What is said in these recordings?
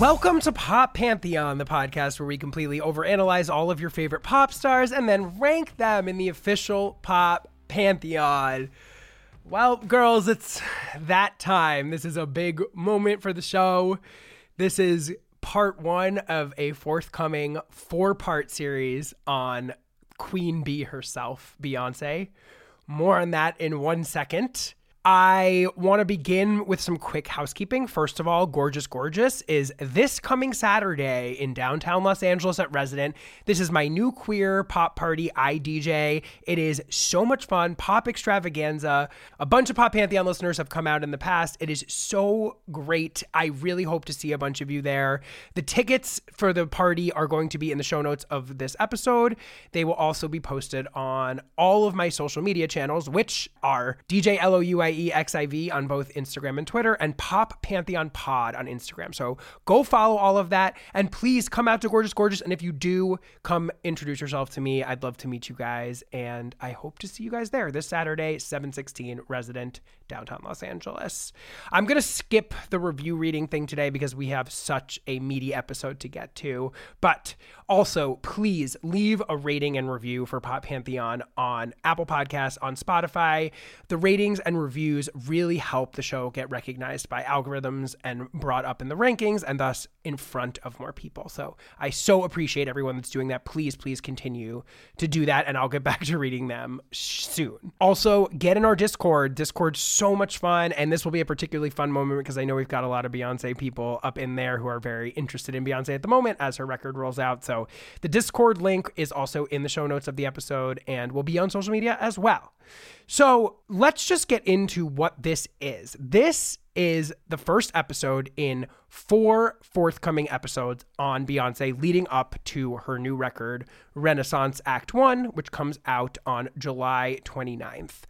Welcome to Pop Pantheon, the podcast where we completely overanalyze all of your favorite pop stars and then rank them in the official Pop Pantheon. Well, girls, it's that time. This is a big moment for the show. This is part one of a forthcoming four part series on Queen Bee herself, Beyonce. More on that in one second. I want to begin with some quick housekeeping. First of all, Gorgeous Gorgeous is this coming Saturday in downtown Los Angeles at Resident. This is my new queer pop party I DJ. It is so much fun, pop extravaganza. A bunch of Pop Pantheon listeners have come out in the past. It is so great. I really hope to see a bunch of you there. The tickets for the party are going to be in the show notes of this episode. They will also be posted on all of my social media channels, which are DJ LOUIE XIV on both Instagram and Twitter, and Pop Pantheon Pod on Instagram. So go follow all of that, and please come out to Gorgeous Gorgeous. And if you do, come introduce yourself to me. I'd love to meet you guys, and I hope to see you guys there this Saturday, 716 Resident, downtown Los Angeles. I'm gonna skip the review reading thing today because we have such a meaty episode to get to, but also please leave a rating and review for Pop Pantheon on Apple Podcasts, on Spotify. The ratings and reviews really help the show get recognized by algorithms and brought up in the rankings and thus in front of more people. So I so appreciate everyone that's doing that. Please, please continue to do that and I'll get back to reading them soon. Also, get in our Discord. Discord's so much fun and this will be a particularly fun moment because I know we've got a lot of Beyonce people up in there who are very interested in Beyonce at the moment as her record rolls out. So the Discord link is also in the show notes of the episode and will be on social media as well. So let's just get into what this is. This is the first episode in four forthcoming episodes on Beyonce leading up to her new record, Renaissance Act One, which comes out on July 29th.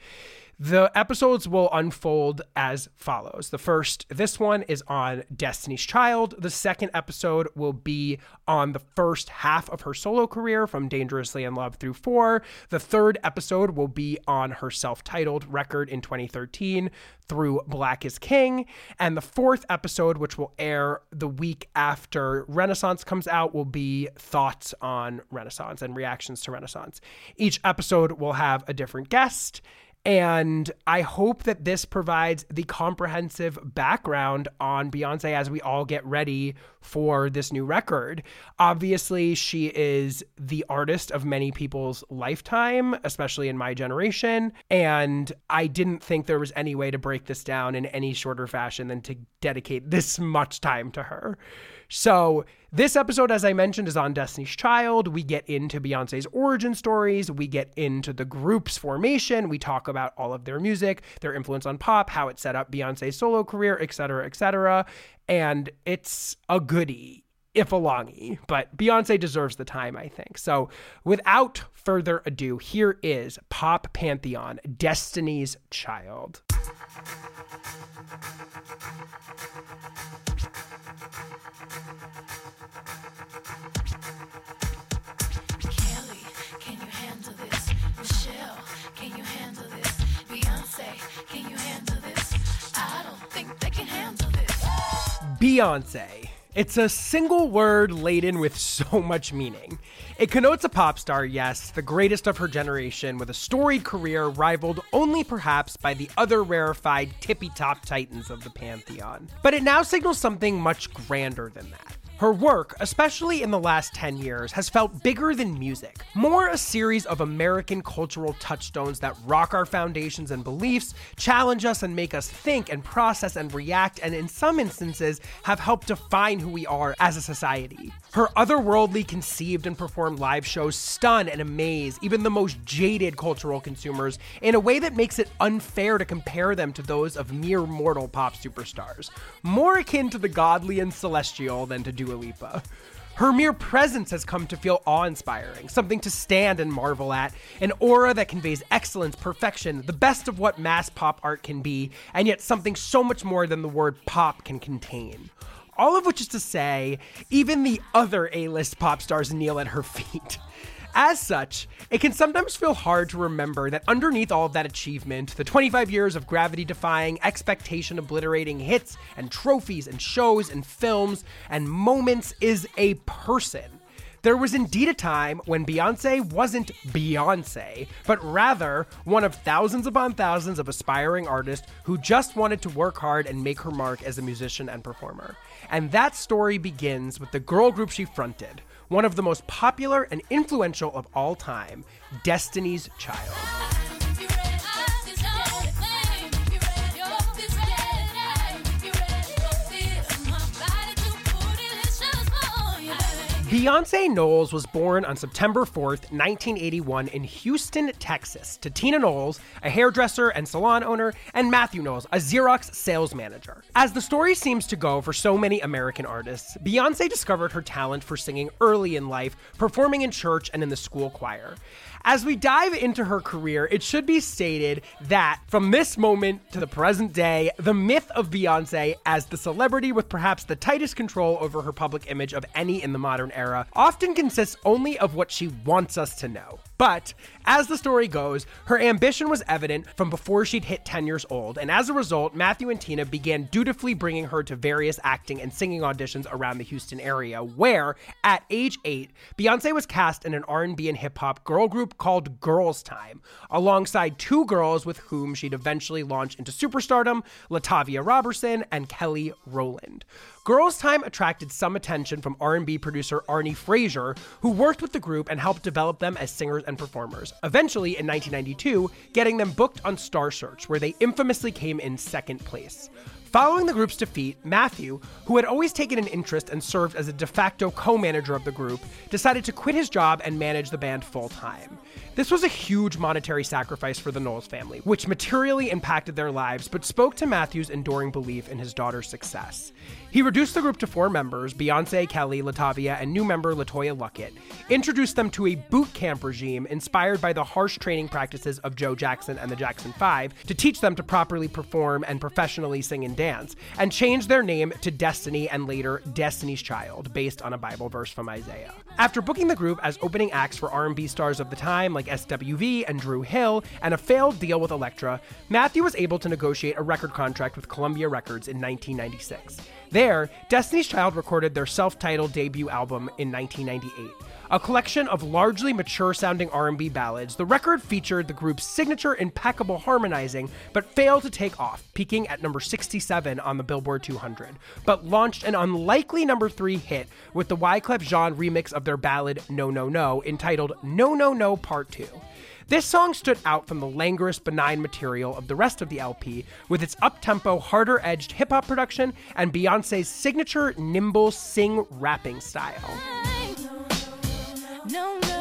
The episodes will unfold as follows. The first, this one is on Destiny's Child. The second episode will be on the first half of her solo career from Dangerously in Love through four. The third episode will be on her self titled record in 2013 through Black is King. And the fourth episode, which will air the week after Renaissance comes out, will be thoughts on Renaissance and reactions to Renaissance. Each episode will have a different guest and I hope that this provides the comprehensive background on Beyonce as we all get ready for this new record. Obviously, she is the artist of many people's lifetime, especially in my generation. And I didn't think there was any way to break this down in any shorter fashion than to dedicate this much time to her. So, this episode, as I mentioned, is on Destiny's Child. We get into Beyonce's origin stories. We get into the group's formation. We talk about all of their music, their influence on pop, how it set up Beyonce's solo career, etc., etc. And it's a goodie, if a longy, but Beyonce deserves the time, I think. So, without further ado, here is Pop Pantheon, Destiny's Child. Beyonce. It's a single word laden with so much meaning. It connotes a pop star, yes, the greatest of her generation, with a storied career rivaled only perhaps by the other rarefied tippy top titans of the pantheon. But it now signals something much grander than that. Her work, especially in the last 10 years, has felt bigger than music. More a series of American cultural touchstones that rock our foundations and beliefs, challenge us and make us think and process and react, and in some instances have helped define who we are as a society. Her otherworldly conceived and performed live shows stun and amaze even the most jaded cultural consumers in a way that makes it unfair to compare them to those of mere mortal pop superstars. More akin to the godly and celestial than to Dua Lipa. Her mere presence has come to feel awe inspiring, something to stand and marvel at, an aura that conveys excellence, perfection, the best of what mass pop art can be, and yet something so much more than the word pop can contain. All of which is to say, even the other A list pop stars kneel at her feet. As such, it can sometimes feel hard to remember that underneath all of that achievement, the 25 years of gravity defying, expectation obliterating hits and trophies and shows and films and moments is a person. There was indeed a time when Beyonce wasn't Beyonce, but rather one of thousands upon thousands of aspiring artists who just wanted to work hard and make her mark as a musician and performer. And that story begins with the girl group she fronted, one of the most popular and influential of all time, Destiny's Child. Beyonce Knowles was born on September 4th, 1981, in Houston, Texas, to Tina Knowles, a hairdresser and salon owner, and Mathew Knowles, a Xerox sales manager. As the story seems to go for so many American artists, Beyonce discovered her talent for singing early in life, performing in church and in the school choir. As we dive into her career, it should be stated that from this moment to the present day, the myth of Beyonce as the celebrity with perhaps the tightest control over her public image of any in the modern era often consists only of what she wants us to know. But as the story goes, her ambition was evident from before she'd hit 10 years old, and as a result, Mathew and Tina began dutifully bringing her to various acting and singing auditions around the Houston area, where at age 8, Beyonce was cast in an R&B and hip hop girl group called Girl's Tyme, alongside two girls with whom she'd eventually launch into superstardom, LaTavia Roberson and Kelly Rowland. Girl's Tyme attracted some attention from R&B producer Arne Frager, who worked with the group and helped develop them as singers and performers. Eventually, in 1992, getting them booked on Star Search, where they infamously came in second place. Following the group's defeat, Mathew, who had always taken an interest and served as a de facto co manager of the group, decided to quit his job and manage the band full time. This was a huge monetary sacrifice for the Knowles family, which materially impacted their lives but spoke to Mathew's enduring belief in his daughter's success. He reduced the group to four members Beyonce, Kelly, LaTavia, and new member LeToya Luckett, introduced them to a boot camp regime inspired by the harsh training practices of Joe Jackson and the Jackson Five to teach them to properly perform and professionally sing and dance, and changed their name to Destiny and later Destiny's Child, based on a Bible verse from Isaiah. After booking the group as opening acts for R&B stars of the time like SWV and Dru Hill, and a failed deal with Elektra, Mathew was able to negotiate a record contract with Columbia Records in 1996. There, Destiny's Child recorded their self-titled debut album in 1998. A collection of largely mature-sounding R&B ballads, the record featured the group's signature impeccable harmonizing, but failed to take off, peaking at number 67 on the Billboard 200, but launched an unlikely number 3 hit with the Wyclef Jean remix of their ballad No No No, entitled No No No Part 2. This song stood out from the languorous, benign material of the rest of the LP with its up-tempo, harder-edged hip-hop production and Beyonce's signature nimble sing rapping style. No, no.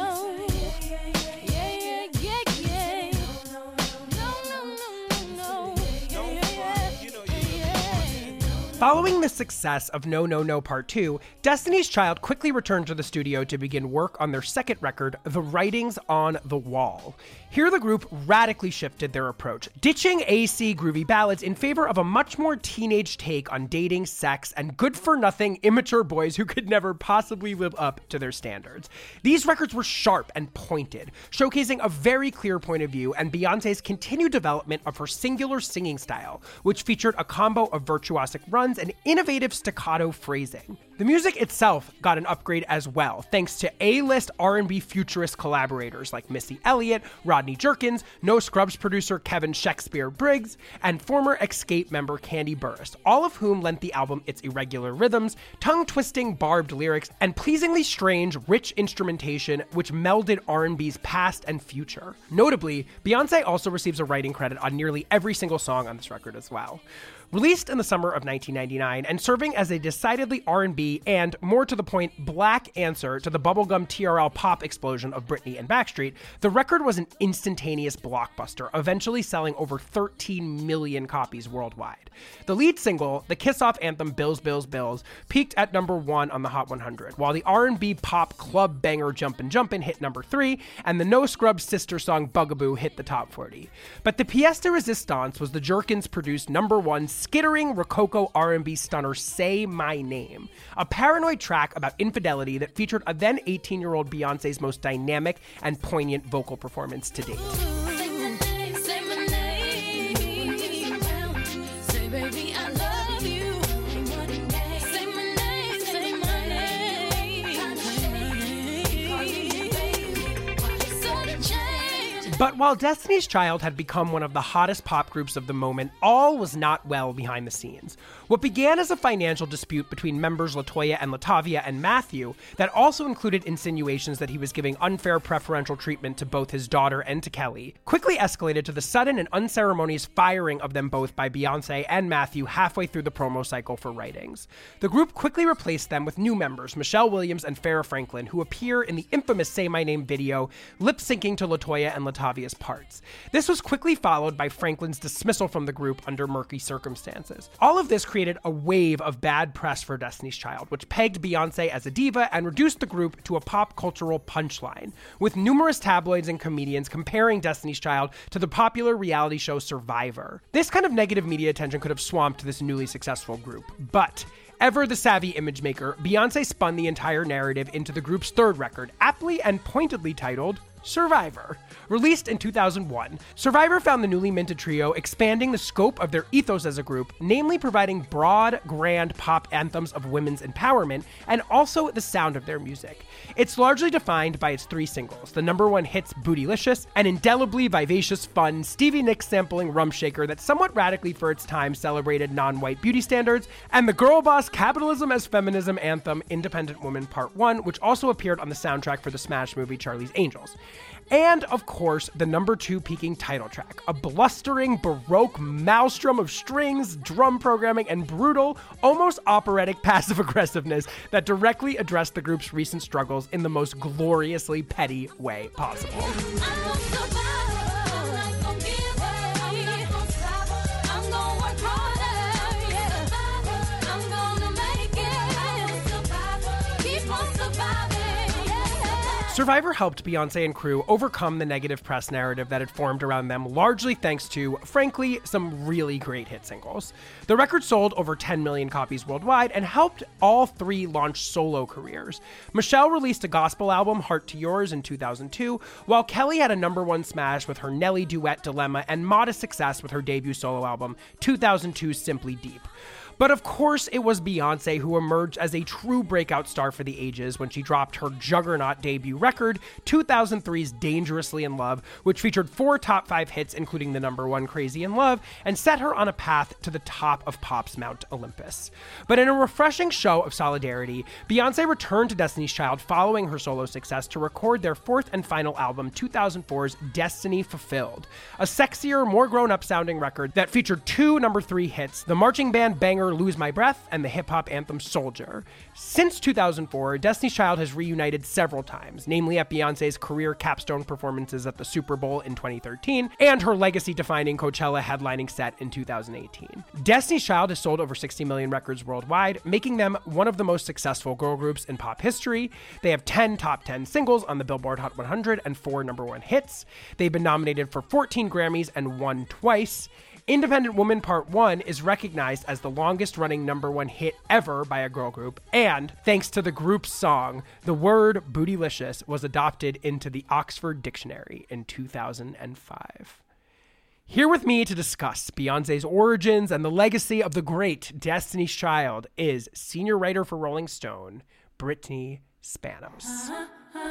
Following the success of No No No Part 2, Destiny's Child quickly returned to the studio to begin work on their second record, The Writing's on the Wall. Here, the group radically shifted their approach, ditching AC groovy ballads in favor of a much more teenage take on dating, sex, and good for nothing immature boys who could never possibly live up to their standards. These records were sharp and pointed, showcasing a very clear point of view and Beyonce's continued development of her singular singing style, which featured a combo of virtuosic runs and innovative staccato phrasing. The music itself got an upgrade as well, thanks to A-list R&B futurist collaborators like Missy Elliott, Rodney Jerkins, No Scrubs producer Kevin Shakespeare Briggs, and former Xscape member Kandi Burruss, all of whom lent the album its irregular rhythms, tongue-twisting barbed lyrics, and pleasingly strange, rich instrumentation which melded R&B's past and future. Notably, Beyonce also receives a writing credit on nearly every single song on this record as well. Released in the summer of 1999 and serving as a decidedly R&B and, more to the point, black answer to the bubblegum TRL pop explosion of Britney and Backstreet, the record was an instantaneous blockbuster, eventually selling over 13 million copies worldwide. The lead single, the kiss-off anthem Bills Bills Bills, peaked at number 1 on the Hot 100, while the R&B pop club banger Jumpin' Jumpin' hit number 3 and the No Scrubs sister song Bugaboo hit the top 40. But the pièce de resistance was the Jerkins produced number 1 skittering Rococo R&B stunner Say My Name, a paranoid track about infidelity that featured a then 18-year-old Beyonce's most dynamic and poignant vocal performance to date. But while Destiny's Child had become one of the hottest pop groups of the moment, all was not well behind the scenes. What began as a financial dispute between members LeToya and LaTavia and Mathew, that also included insinuations that he was giving unfair preferential treatment to both his daughter and to Kelly, quickly escalated to the sudden and unceremonious firing of them both by Beyonce and Mathew halfway through the promo cycle for writings. The group quickly replaced them with new members, Michelle Williams and Farrah Franklin, who appear in the infamous Say My Name video, lip syncing to LeToya and LaTavia's parts. This was quickly followed by Franklin's dismissal from the group under murky circumstances. All of this created a wave of bad press for Destiny's Child, which pegged Beyonce as a diva and reduced the group to a pop cultural punchline, with numerous tabloids and comedians comparing Destiny's Child to the popular reality show Survivor. This kind of negative media attention could have swamped this newly successful group, but Ever the savvy image maker, Beyonce spun the entire narrative into the group's third record, aptly and pointedly titled Survivor. Released in 2001, Survivor found the newly minted trio expanding the scope of their ethos as a group, namely providing broad, grand pop anthems of women's empowerment and also the sound of their music. It's largely defined by its three singles the number one hits Bootylicious, an indelibly vivacious, fun Stevie Nicks sampling rum shaker that somewhat radically for its time celebrated non white beauty standards, and the girl boss capitalism as feminism anthem Independent Woman Part 1, which also appeared on the soundtrack for the Smash movie Charlie's Angels. And of course, the number two peaking title track, a blustering Baroque maelstrom of strings, drum programming, and brutal, almost operatic passive aggressiveness that directly addressed the group's recent struggles in the most gloriously petty way possible. Survivor helped Beyonce and crew overcome the negative press narrative that had formed around them, largely thanks to, frankly, some really great hit singles. The record sold over 10 million copies worldwide and helped all three launch solo careers. Michelle released a gospel album, Heart to Yours, in 2002, while Kelly had a number one smash with her Nelly duet Dilemma and modest success with her debut solo album, 2002's Simply Deep. But of course, it was Beyonce who emerged as a true breakout star for the ages when she dropped her juggernaut debut record, 2003's Dangerously in Love, which featured four top five hits, including the number one Crazy in Love, and set her on a path to the top of pop's Mount Olympus. But in a refreshing show of solidarity, Beyonce returned to Destiny's Child following her solo success to record their fourth and final album, 2004's Destiny Fulfilled, a sexier, more grown up sounding record that featured two number three hits the marching band banger Lose My Breath and the hip hop anthem Soldier. Since 2004, Destiny's Child has reunited several times, namely at Beyonce's career capstone performances at the Super Bowl in 2013 and her legacy defining Coachella headlining set in 2018. Destiny's Child has sold over 60 million records worldwide, making them one of the most successful girl groups in pop history. They have 10 top 10 singles on the Billboard Hot 100 and four number one hits. They've been nominated for 14 Grammys and won twice. Independent Woman Part 1 is recognized as the longest running number one hit ever by a girl group, and thanks to the group's song, the word bootylicious was adopted into the Oxford Dictionary in 2005. Here with me to discuss Beyonce's origins and the legacy of the great Destiny's Child is senior writer for Rolling Stone, Brittany Spanos.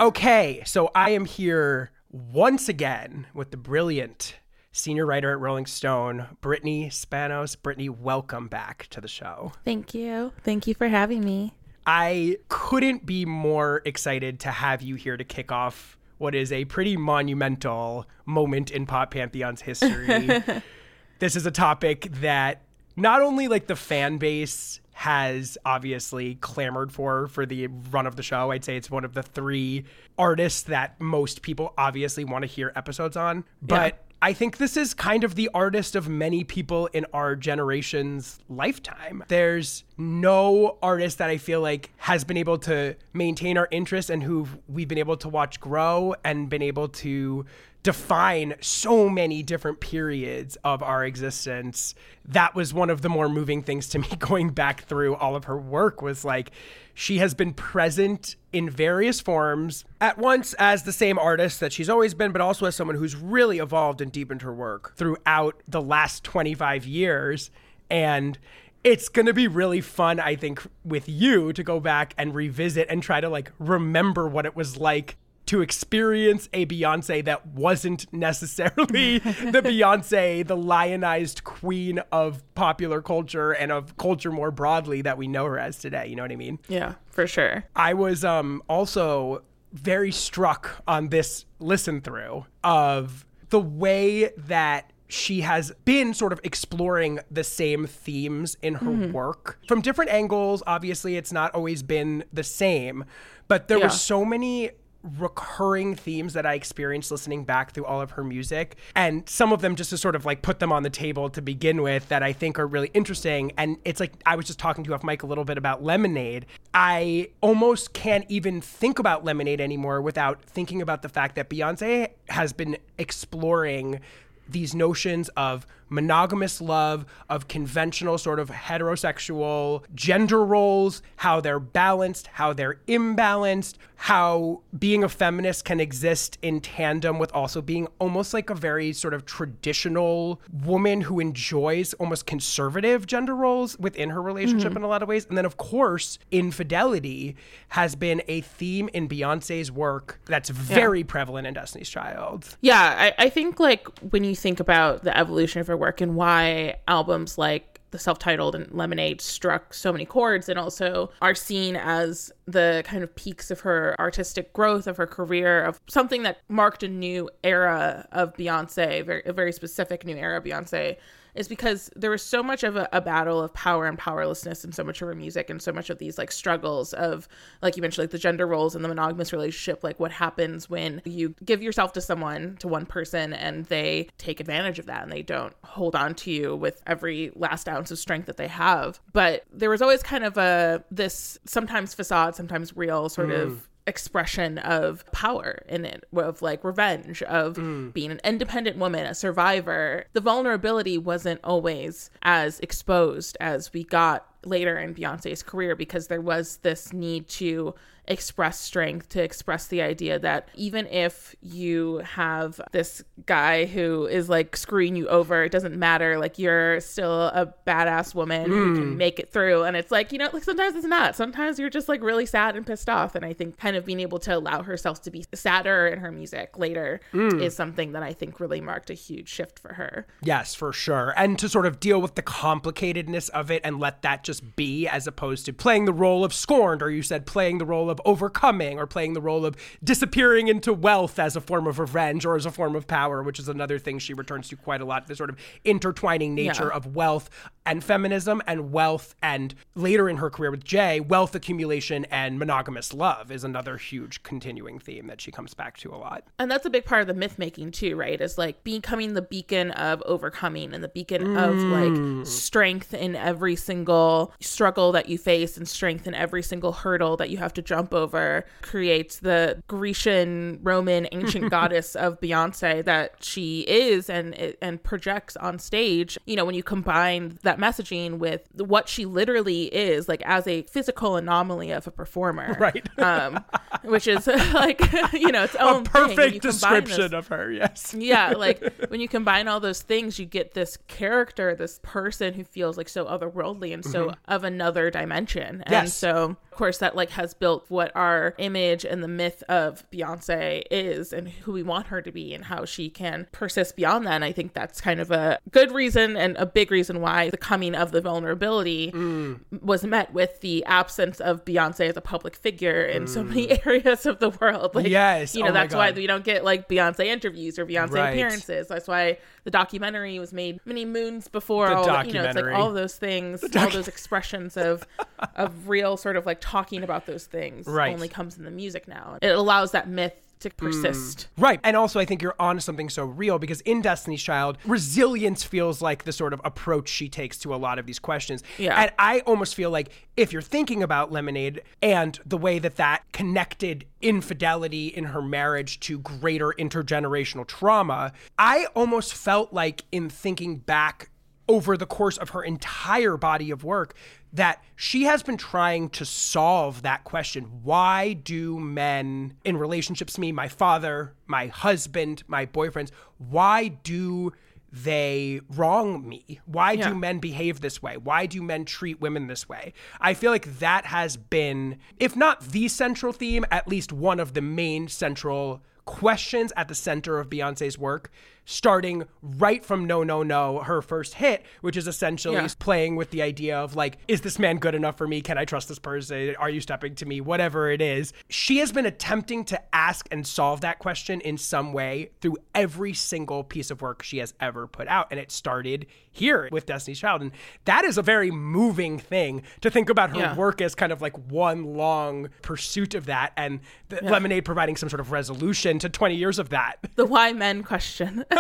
Okay, so I am here once again with the brilliant senior writer at Rolling Stone, Brittany Spanos. Brittany, welcome back to the show. Thank you. Thank you for having me. I couldn't be more excited to have you here to kick off what is a pretty monumental moment in Pop Pantheon's history. this is a topic that not only like the fan base has obviously clamored for for the run of the show. I'd say it's one of the three artists that most people obviously want to hear episodes on, but I think this is kind of the artist of many people in our generation's lifetime. There's no artist that I feel like has been able to maintain our interest and who we've been able to watch grow and been able to define so many different periods of our existence. That was one of the more moving things to me going back through all of her work was like she has been present in various forms at once as the same artist that she's always been but also as someone who's really evolved and deepened her work throughout the last 25 years and it's going to be really fun i think with you to go back and revisit and try to like remember what it was like to experience a Beyonce that wasn't necessarily the Beyonce, the lionized queen of popular culture and of culture more broadly that we know her as today. You know what I mean? Yeah, for sure. I was um, also very struck on this listen through of the way that she has been sort of exploring the same themes in her work from different angles. Obviously, it's not always been the same, but there Yeah. were so many recurring themes that I experienced listening back through all of her music. And some of them just to sort of like put them on the table to begin with that I think are really interesting. And it's like I was just talking to you off mic a little bit about Lemonade. I almost can't even think about Lemonade anymore without thinking about the fact that Beyonce has been exploring these notions of monogamous love, of conventional sort of heterosexual gender roles, how they're balanced, how they're imbalanced, how being a feminist can exist in tandem with also being almost like a very sort of traditional woman who enjoys almost conservative gender roles within her relationship mm-hmm. in a lot of ways. And then, of course, infidelity has been a theme in Beyonce's work that's very prevalent in Destiny's Child. Yeah, I, I think like when you think about the evolution of her work and why albums like the self-titled and lemonade struck so many chords and also are seen as the kind of peaks of her artistic growth of her career of something that marked a new era of beyonce very, a very specific new era beyonce is because there was so much of a, a battle of power and powerlessness and so much of her music and so much of these like struggles of like you mentioned like the gender roles and the monogamous relationship like what happens when you give yourself to someone to one person and they take advantage of that and they don't hold on to you with every last ounce of strength that they have. But there was always kind of a this sometimes facade sometimes real sort of mm. Expression of power in it of like revenge of mm. being an independent woman a survivor. The vulnerability wasn't always as exposed as we got later in Beyonce's career because there was this need to express strength to express the idea that even if you have this guy who is like screwing you over it doesn't matter like you're still a badass woman who can mm. make it through. And it's like you know like sometimes it's not. Sometimes you're just like really sad and pissed off. And i think kind of being able to allow herself to be sadder in her music later mm. is something that i think really marked a huge shift for her. Yes, for sure. And to sort of deal with the complicatedness of it and let that just be as opposed to playing the role of scorned, or you said playing the role of overcoming, or playing the role of disappearing into wealth as a form of revenge or as a form of power, which is another thing she returns to quite a lot the sort of intertwining nature Yeah. of wealth and feminism and wealth. And later in her career with Jay, wealth accumulation and monogamous love is another huge continuing theme that she comes back to a lot. and that's a big part of the myth making too right is like becoming the beacon of overcoming and the beacon of like mm. strength in every single struggle that you face and strength in every single hurdle that you have to jump over creates the grecian roman ancient goddess of beyonce that she is and and projects on stage you know when you combine that messaging with what she literally is like as a physical anomaly of a performer Right. um which is like you know its A own you perfect description those- of her, yes. yeah like when you combine all those things you get this character this person who feels like so otherworldly and so of another dimension and Mm-hmm. Yes. so of course that like has built what our image and the myth of beyonce is and who we want her to be and how she can persist beyond that and i think that's kind of a good reason and a big reason why the coming of the vulnerability Mm. was met with the absence of beyonce as a public figure in so many areas of the world like Mm. Yes. you know Oh that's why we don't get like beyonce interviews or beyonce Right. appearances that's why the documentary was made many moons before The all that, you know it's like all those things all those expressions of of real sort of like talking about those things Right. only comes in the music now it allows that myth to hmm. persist. Right. And also, I think you're on something so real because in Destiny's Child, resilience feels like the sort of approach she takes to a lot of these questions. Yeah. And I almost feel like if you're thinking about Lemonade and the way that that connected infidelity in her marriage to greater intergenerational trauma, I almost felt like in thinking back over the course of her entire body of work that she has been trying to solve that question. Why do men in relationships to me, my father, my husband, my boyfriends, why do they wrong me? Why Yeah. do men behave this way? Why do men treat women this way? I feel like that has been, if not the central theme, at least one of the main central questions at the center of Beyonce's work, starting right from No No No, her first hit, which is essentially Yeah. playing with the idea of like, is this man good enough for me? Can I trust this person? Are you stepping to me? Whatever it is. She has been attempting to ask and solve that question in some way through every single piece of work she has ever put out. And it started here with Destiny's Child. And that is a very moving thing to think about her Yeah. work as kind of like one long pursuit of that and the Lemonade providing some sort of resolution to 20 years of that. The why men question.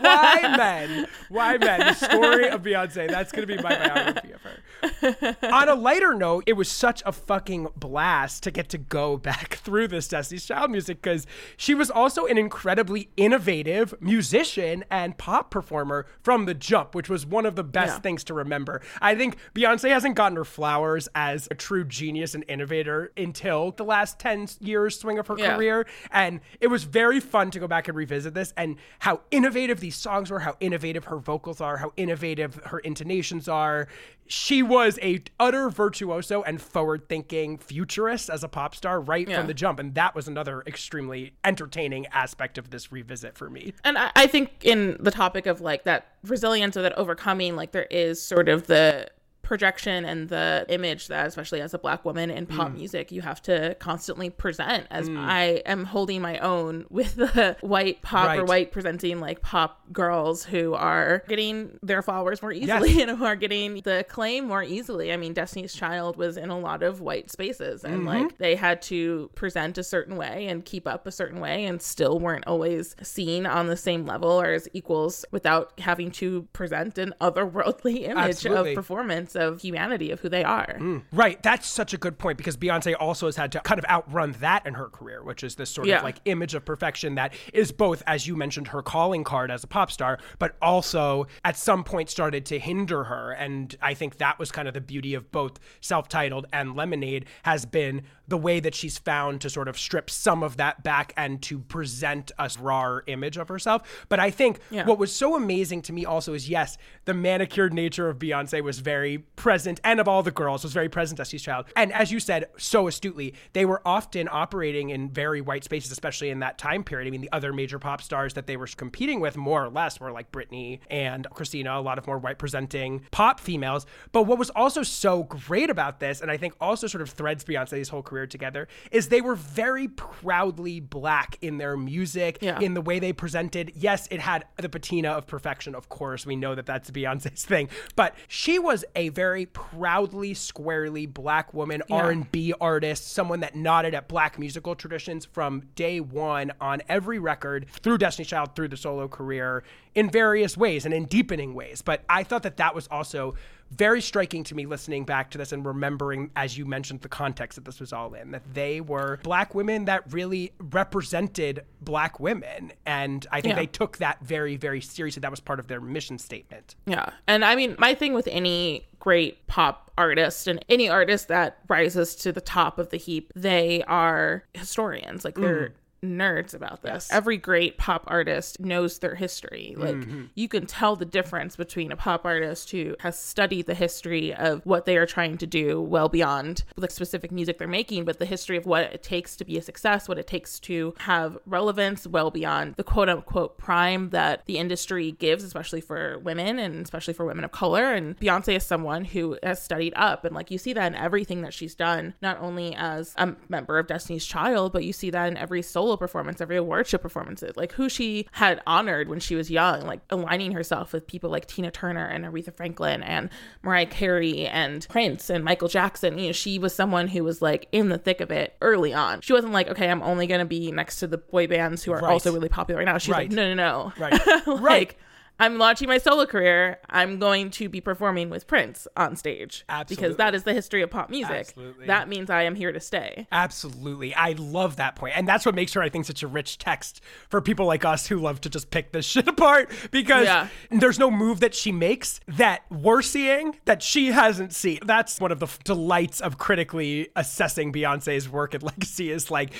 Why men? Why men? The story of Beyonce. That's going to be my biography of her. On a lighter note, it was such a fucking blast to get to go back through this Destiny's Child music because she was also an incredibly innovative musician and pop performer from the jump, which was one of the best Yeah. things to remember. I think Beyonce hasn't gotten her flowers as a true genius and innovator until the last 10 years swing of her Yeah. career. And it was very fun to go back and revisit this and how innovative these songs were, how innovative her vocals are, how innovative her intonations are. She was a utter virtuoso and forward-thinking futurist as a pop star right Yeah. from the jump, and that was another extremely entertaining aspect of this revisit for me. and I, I think in the topic of like that resilience or that overcoming, like there is sort of the projection and the image that especially as a black woman in pop Mm. music you have to constantly present as i am holding my own with the white pop or white presenting like pop girls who are getting their followers more easily Yes. and who are getting the acclaim more easily i mean destiny's child was in a lot of white spaces and Mm-hmm. like they had to present a certain way and keep up a certain way and still weren't always seen on the same level or as equals without having to present an otherworldly image Absolutely. of performance of humanity of who they are. Mm. Right. That's such a good point because Beyonce also has had to kind of outrun that in her career, which is this sort Yeah. of like image of perfection that is both, as you mentioned, her calling card as a pop star, but also at some point started to hinder her. And I think that was kind of the beauty of both self titled and Lemonade has been the way that she's found to sort of strip some of that back and to present a raw image of herself. But I think Yeah. what was so amazing to me also is yes, the manicured nature of Beyonce was very present, and of all the girls was very present as Destiny's Child. And as you said so astutely, they were often operating in very white spaces, especially in that time period. I mean, the other major pop stars that they were competing with, more or less, were like Britney and Christina, a lot of more white presenting pop females. But what was also so great about this, and I think also sort of threads Beyonce's whole career together, is they were very proudly black in their music, Yeah. in the way they presented. Yes, it had the patina of perfection, of course. We know that that's Beyonce's thing, but she was a very proudly, squarely black woman, Yeah. R&B artist, someone that nodded at black musical traditions from day one on every record through Destiny Child, through the solo career in various ways and in deepening ways. But I thought that that was also very striking to me listening back to this and remembering, as you mentioned, the context that this was all in, that they were black women that really represented black women. And I think Yeah. they took that very, very seriously. That was part of their mission statement. Yeah. And I mean, my thing with any great pop artist and any artist that rises to the top of the heap, they are historians. Like they're mm. Nerds about this. Every great pop artist knows their history. Like mm-hmm. you can tell the difference between a pop artist who has studied the history of what they are trying to do well beyond the specific music they're making, but the history of what it takes to be a success, what it takes to have relevance well beyond the quote unquote prime that the industry gives, especially for women and especially for women of color. And Beyonce is someone who has studied up. And like you see that in everything that she's done, not only as a member of Destiny's Child, but you see that in every solo solo performance, every award show performance, like who she had honored when she was young, like aligning herself with people like Tina Turner and Aretha Franklin and Mariah Carey and Prince and Michael Jackson. You know, she was someone who was like in the thick of it early on. She wasn't like, okay, I'm only gonna be next to the boy bands who are Right. also really popular right now. She's Right. like, no, no, no. Right. like, Right. I'm launching my solo career. I'm going to be performing with Prince on stage Absolutely. because that is the history of pop music. Absolutely. That means I am here to stay. Absolutely. I love that point. And that's what makes her, I think, such a rich text for people like us who love to just pick this shit apart because Yeah. there's no move that she makes that we're seeing that she hasn't seen. That's one of the f- delights of critically assessing Beyonce's work and legacy is like,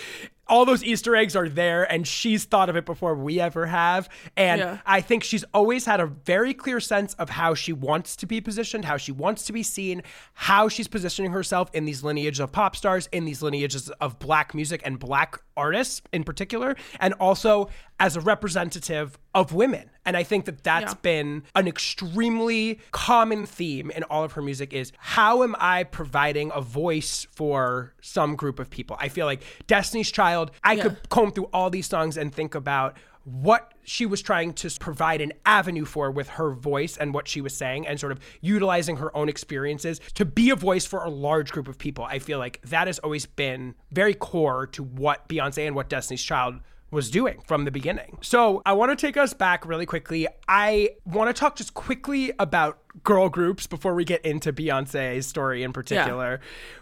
all those Easter eggs are there, and she's thought of it before we ever have. And Yeah. I think she's always had a very clear sense of how she wants to be positioned, how she wants to be seen, how she's positioning herself in these lineages of pop stars, in these lineages of black music and black artists in particular, and also as a representative of women. And I think that that's Yeah. been an extremely common theme in all of her music is how am I providing a voice for some group of people? I feel like Destiny's Child, I Yeah. could comb through all these songs and think about what she was trying to provide an avenue for with her voice and what she was saying and sort of utilizing her own experiences to be a voice for a large group of people. I feel like that has always been very core to what Beyonce and what Destiny's Child was doing from the beginning. So I want to take us back really quickly. I want to talk just quickly about girl groups before we get into Beyonce's story in particular.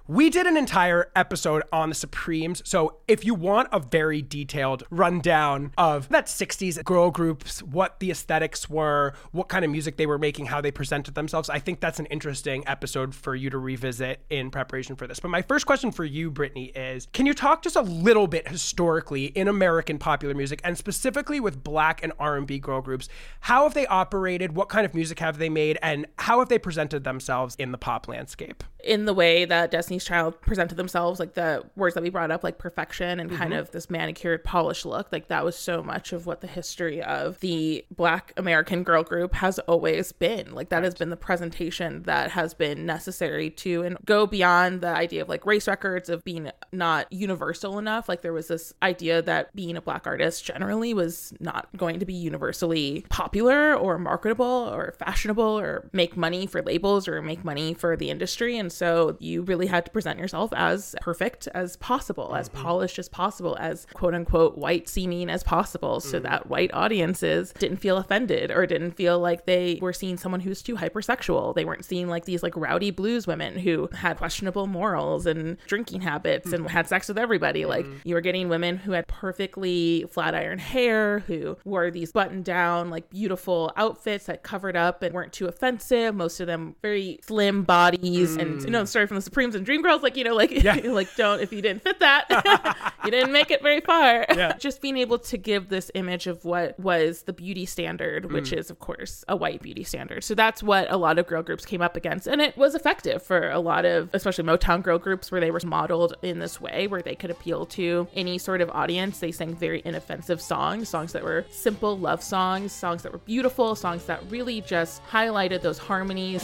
We did an entire episode on the Supremes. So if you want a very detailed rundown of that 60s girl groups, what the aesthetics were, what kind of music they were making, how they presented themselves, I think that's an interesting episode for you to revisit in preparation for this. But my first question for you, Brittany, is can you talk just a little bit historically in American popular music and specifically with black and R&B girl groups, how have they operated, what kind of music have they made, and how have they presented themselves in the pop landscape? In the way that Destiny's Child presented themselves, like the words that we brought up, like perfection and kind Mm-hmm. of this manicured, polished look, like that was so much of what the history of the Black American girl group has always been. Like that has been the presentation that has been necessary to and go beyond the idea of like race records of being not universal enough. Like there was this idea that being a Black artist generally was not going to be universally popular or marketable or fashionable or make money for labels or make money for the industry. And so you really had to present yourself as perfect as possible, as mm-hmm. polished as possible, as quote unquote white seeming as possible, so mm. that white audiences didn't feel offended or didn't feel like they were seeing someone who's too hypersexual. They weren't seeing like these like rowdy blues women who had questionable morals and drinking habits mm. and had sex with everybody. Like mm. you were getting women who had perfectly flat iron hair, who wore these button down, like beautiful outfits that covered up and weren't too offensive. Most of them very slim bodies and, you know, mm. started from the Supremes and Dreamgirls, like, you know, like, like don't, if you didn't fit that, you didn't make it very far. Yeah. Just being able to give this image of what was the beauty standard, which mm. is, of course, a white beauty standard. So that's what a lot of girl groups came up against. And it was effective for a lot of, especially Motown girl groups, where they were modeled in this way, where they could appeal to any sort of audience. They sang very inoffensive songs, songs that were simple love songs, songs that were beautiful, songs that really just highlighted those harmonies.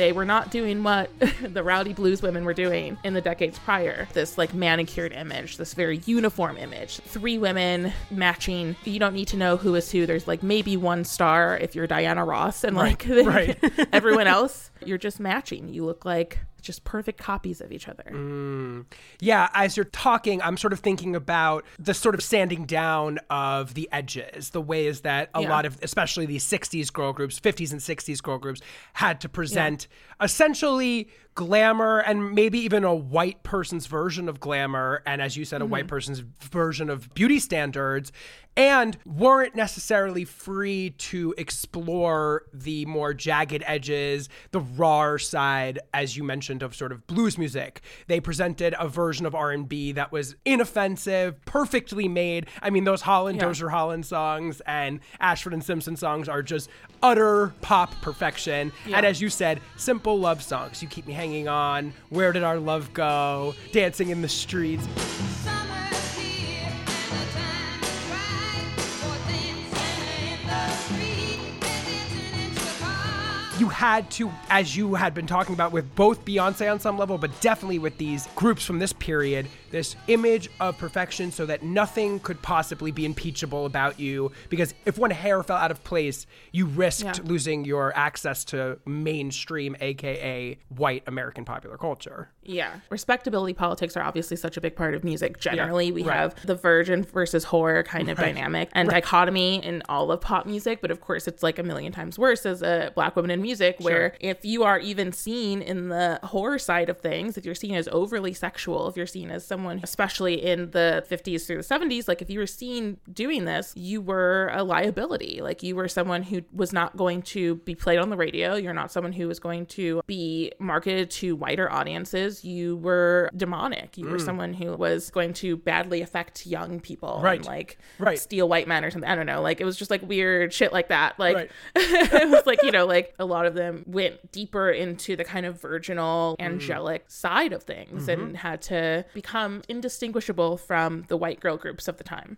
They were not doing what the rowdy blues women were doing in the decades prior. This like manicured image, this very uniform image. Three women matching. You don't need to know who is who. There's like maybe one star if you're Diana Ross, and like right. everyone else, you're just matching. You look like just perfect copies of each other. Mm. Yeah, as you're talking, I'm sort of thinking about the sort of sanding down of the edges, the ways that a Yeah. lot of, especially these 60s girl groups, 50s and 60s girl groups, had to present essentially glamour and maybe even a white person's version of glamour. And as you said, a white mm-hmm. person's version of beauty standards. And weren't necessarily free to explore the more jagged edges, the raw side, as you mentioned, of sort of blues music. They presented a version of R&B that was inoffensive, perfectly made. I mean, those Holland, Yeah. Dozier Holland songs and Ashford and Simpson songs are just utter pop perfection. And as you said, simple love songs. You keep me hanging on. Where did our love go? Dancing in the streets. Had to, as you had been talking about with both Beyonce on some level, but definitely with these groups from this period, this image of perfection so that nothing could possibly be impeachable about you. Because if one hair fell out of place, you risked Yeah. losing your access to mainstream, aka white American popular culture. Yeah. Respectability politics are obviously such a big part of music. Generally, we right. have the virgin versus whore kind of dynamic and dichotomy in all of pop music. But of course, it's like a million times worse as a black woman in music, where if you are even seen in the horror side of things, if you're seen as overly sexual, if you're seen as someone, especially in the 50s through the 70s, like if you were seen doing this, you were a liability. Like you were someone who was not going to be played on the radio. You're not someone who was going to be marketed to wider audiences. You were demonic. You were someone who was going to badly affect young people. Mm. Right. And like Right. steal white men or something. I don't know. Like it was just like weird shit like that. Like Right. it was like, you know, like a lot of them went deeper into the kind of virginal, Mm. angelic side of things Mm-hmm. and had to become indistinguishable from the white girl groups of the time.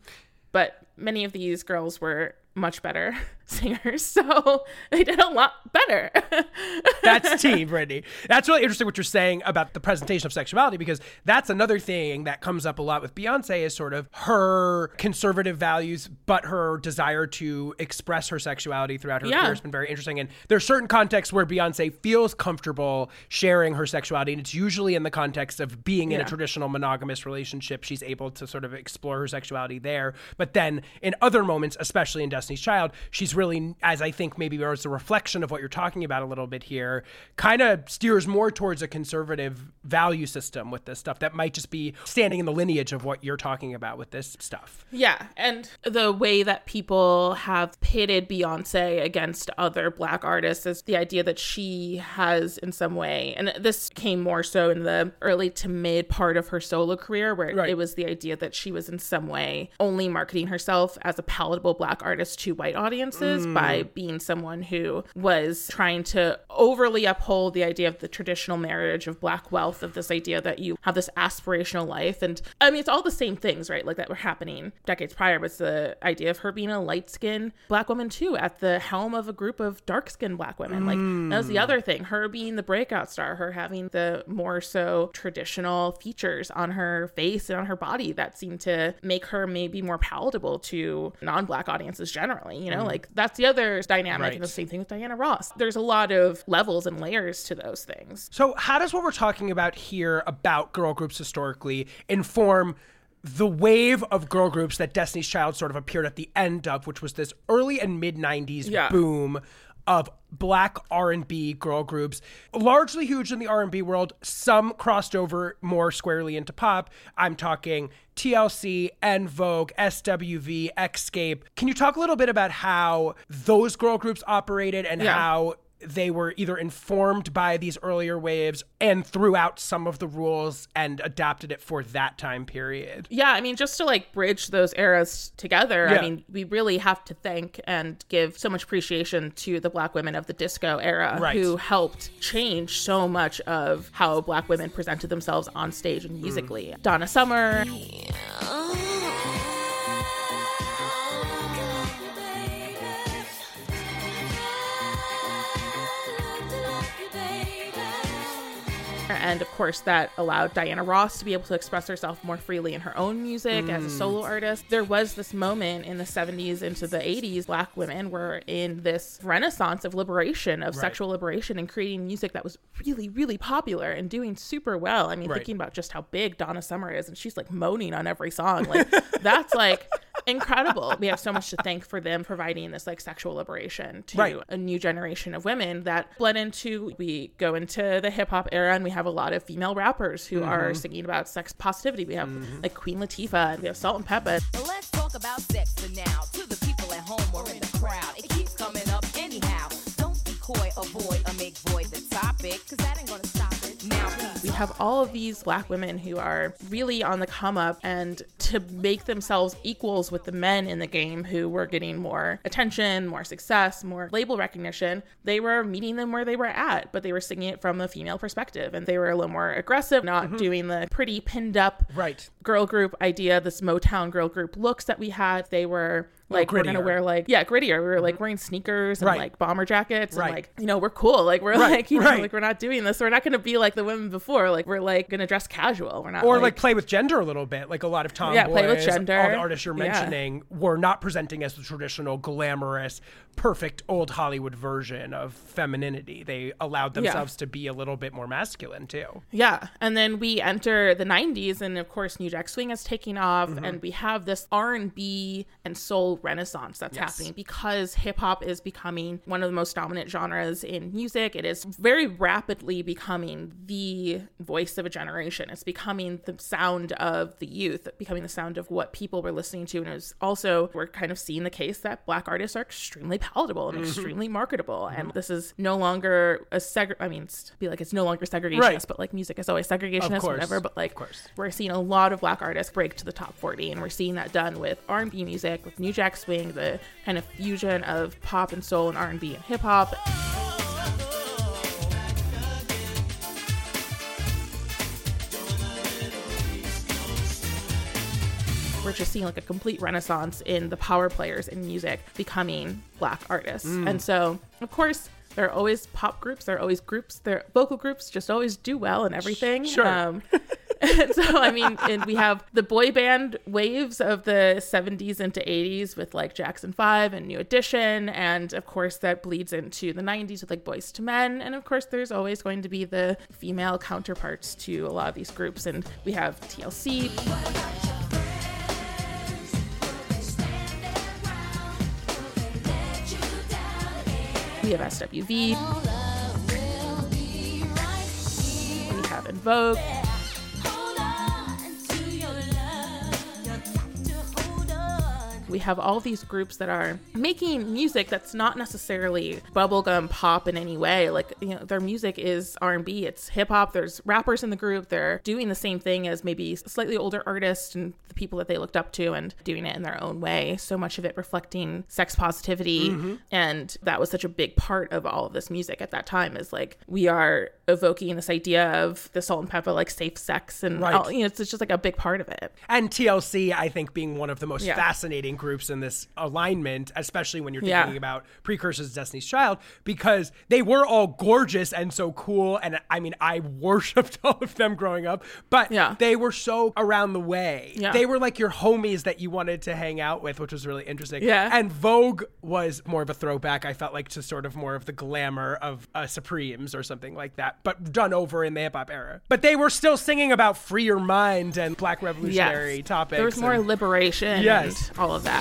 But many of these girls were much better singers, so they did a lot better. That's tea, Brittany. That's really interesting what you're saying about the presentation of sexuality because that's another thing that comes up a lot with Beyonce is sort of her conservative values, but her desire to express her sexuality throughout her Yeah. career has been very interesting. And there's certain contexts where Beyonce feels comfortable sharing her sexuality, and it's usually in the context of being in a traditional monogamous relationship. She's able to sort of explore her sexuality there. But then in other moments, especially in Destiny's Child, she's really, as I think maybe was a reflection of what you're talking about a little bit here, kind of steers more towards a conservative value system with this stuff that might just be standing in the lineage of what you're talking about with this stuff. Yeah, and the way that people have pitted Beyonce against other black artists is the idea that she has, in some way, and this came more so in the early to mid part of her solo career, where Right. it was the idea that she was in some way only marketing herself as a palatable black artist to white audiences by mm. being someone who was trying to overly uphold the idea of the traditional marriage of black wealth, of this idea that you have this aspirational life. And I mean, it's all the same things, right? Like that were happening decades prior, but it's the idea of her being a light skinned black woman too, at the helm of a group of dark skinned black women. Like that was the mm. other thing. Her being the breakout star, her having the more so traditional features on her face and on her body that seemed to make her maybe more palatable to non black audiences generally. You know, mm. like that's the other dynamic. Right. And the same thing with Diana Ross. There's a lot of levels and layers to those things. So, how does what we're talking about here about girl groups historically inform the wave of girl groups that Destiny's Child sort of appeared at the end of, which was this early and mid '90s Yeah. boom of black R&B girl groups, largely huge in the R&B world. Some crossed over more squarely into pop. I'm talking TLC, En Vogue, SWV, Xscape. Can you talk a little bit about how those girl groups operated and Yeah. how they were either informed by these earlier waves and threw out some of the rules and adapted it for that time period. Yeah, I mean, just to like bridge those eras together, Yeah. I mean, we really have to thank and give so much appreciation to the black women of the disco era Right. who helped change so much of how black women presented themselves on stage and musically. Donna Summer, and of course, that allowed Diana Ross to be able to express herself more freely in her own music as a mm. solo artist. There was this moment in the 70s into the 80s, black women were in this renaissance of liberation, of sexual liberation, and creating music that was really, really popular and doing super well. I mean, Right. thinking about just how big Donna Summer is, and she's like moaning on every song. Like, that's like incredible. We have so much to thank for them providing this like sexual liberation to Right. a new generation of women that blend into we go into the hip hop era and we have a lot of female rappers who Mm-hmm. are singing about sex positivity. We have like Queen Latifah and we have Salt-N-Pepa. But let's talk about sex for now. To the people at home or in the crowd, it keeps coming up anyhow. Don't be coy, avoid, or make void the topic, cause have all of these black women who are really on the come up and to to make themselves equals with the men in the game who were getting more attention, more success, more label recognition. They were meeting them where they were at, but they were singing it from a female perspective and they were a little more aggressive, not mm-hmm. doing the pretty pinned up Right. girl group idea, this Motown girl group looks that we had. They were like, we're gonna wear like, yeah, grittier. We were like wearing sneakers and Right. like bomber jackets Right. and like, you know, we're cool. Like we're Right, like, you know, like we're not doing this. We're not gonna be like the women before. Like we're like gonna dress casual. We're not or like, play with gender a little bit. Like a lot of tomboys, Yeah, play with gender. all the artists you're Yeah. mentioning were not presenting as the traditional glamorous, perfect old Hollywood version of femininity. They allowed themselves to be a little bit more masculine too. Yeah, and then we enter the '90s, and of course, New Jack Swing is taking off, Mm-hmm. and we have this R&B and soul renaissance that's happening because hip hop is becoming one of the most dominant genres in music. It is very rapidly becoming the voice of a generation. It's becoming the sound of the youth, becoming the sound of what people were listening to, and it's also we're kind of seeing the case that black artists are extremely palatable Mm-hmm. and extremely marketable, and this is no longer a seg. I mean, be like it's no longer segregationist, Right. but like music is always segregationist, whatever. But like, Of course. we're seeing a lot of black artists break to the top 40, and we're seeing that done with R&B music, with New Jack Swing, the kind of fusion of pop and soul and R&B and hip hop. We're just seeing like a complete renaissance in the power players in music becoming black artists. Mm. And so, of course, there are always pop groups, there are always groups, their vocal groups just always do well and everything. Sure. Um, so I mean, and we have the boy band waves of the 70s into 80s with like Jackson 5 and New Edition, and of course that bleeds into the 90s with like Boyz II Men, and of course there's always going to be the female counterparts to a lot of these groups, and we have TLC, we have SWV, we have In we have all these groups that are making music that's not necessarily bubblegum pop in any way like you know their music is r&b it's hip-hop there's rappers in the group they're doing the same thing as maybe slightly older artists and the people that they looked up to and doing it in their own way so much of it reflecting sex positivity mm-hmm. and that was such a big part of all of this music at that time is like we are evoking this idea of the Salt-N-Pepa like safe sex and Right. all, you know it's, it's just like a big part of it And TLC, I think, being one of the most Yeah. fascinating groups in this alignment, especially when you're Yeah. thinking about precursors to Destiny's Child, because they were all gorgeous and so cool. And I mean, I worshipped all of them growing up, but Yeah. they were so around the way. Yeah. They were like your homies that you wanted to hang out with, which was really interesting. Yeah. En Vogue was more of a throwback, I felt like, to sort of more of the glamour of uh, Supremes or something like that, but done over in the hip hop era. But they were still singing about free your mind and black revolutionary yes. topics. There was more and- liberation Yes. all of that.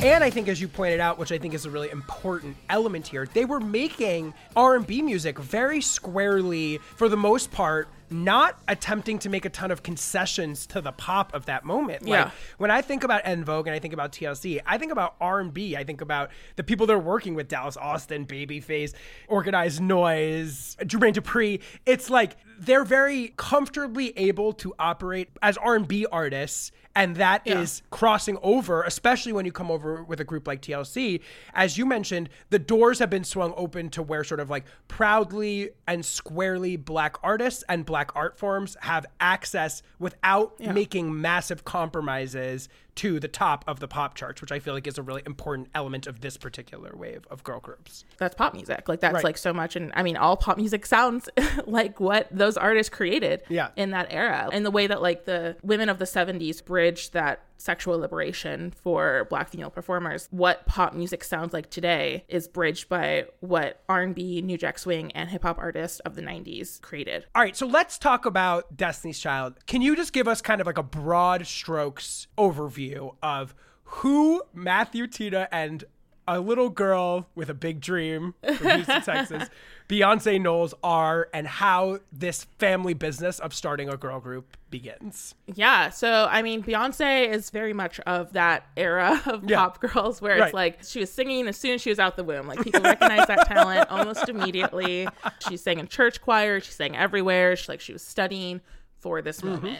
And I think, as you pointed out, which I think is a really important element here, they were making R&B music very squarely, for the most part, not attempting to make a ton of concessions to the pop of that moment. Like, Yeah. when I think about En Vogue and I think about TLC, I think about R&B. I think about the people they're working with: Dallas Austin, Babyface, Organized Noize, Jermaine Dupri. It's like they're very comfortably able to operate as R&B artists, and that is Yeah. crossing over, especially when you come over with a group like TLC. As you mentioned, the doors have been swung open to where sort of like proudly and squarely black artists and black art forms have access without making massive compromises to the top of the pop charts, which I feel like is a really important element of this particular wave of girl groups. That's pop music. Like that's Right. like so much and I mean all pop music sounds like what those artists created Yeah. in that era. And the way that like the women of the 70s bridged that sexual liberation for black female performers what pop music sounds like today is bridged by what r&b new jack swing and hip-hop artists of the 90s created All right, so let's talk about Destiny's Child. Can you just give us kind of like a broad strokes overview of who Mathew Tina and a little girl with a big dream from Houston, Texas, Beyonce Knowles are and how this family business of starting a girl group begins. Yeah, so I mean, Beyonce is very much of that era of Yeah. pop girls where Right. it's like she was singing as soon as she was out the womb. Like people recognize that talent almost immediately. She sang in church choir, she sang everywhere. She like she was studying for this Mm-hmm. moment.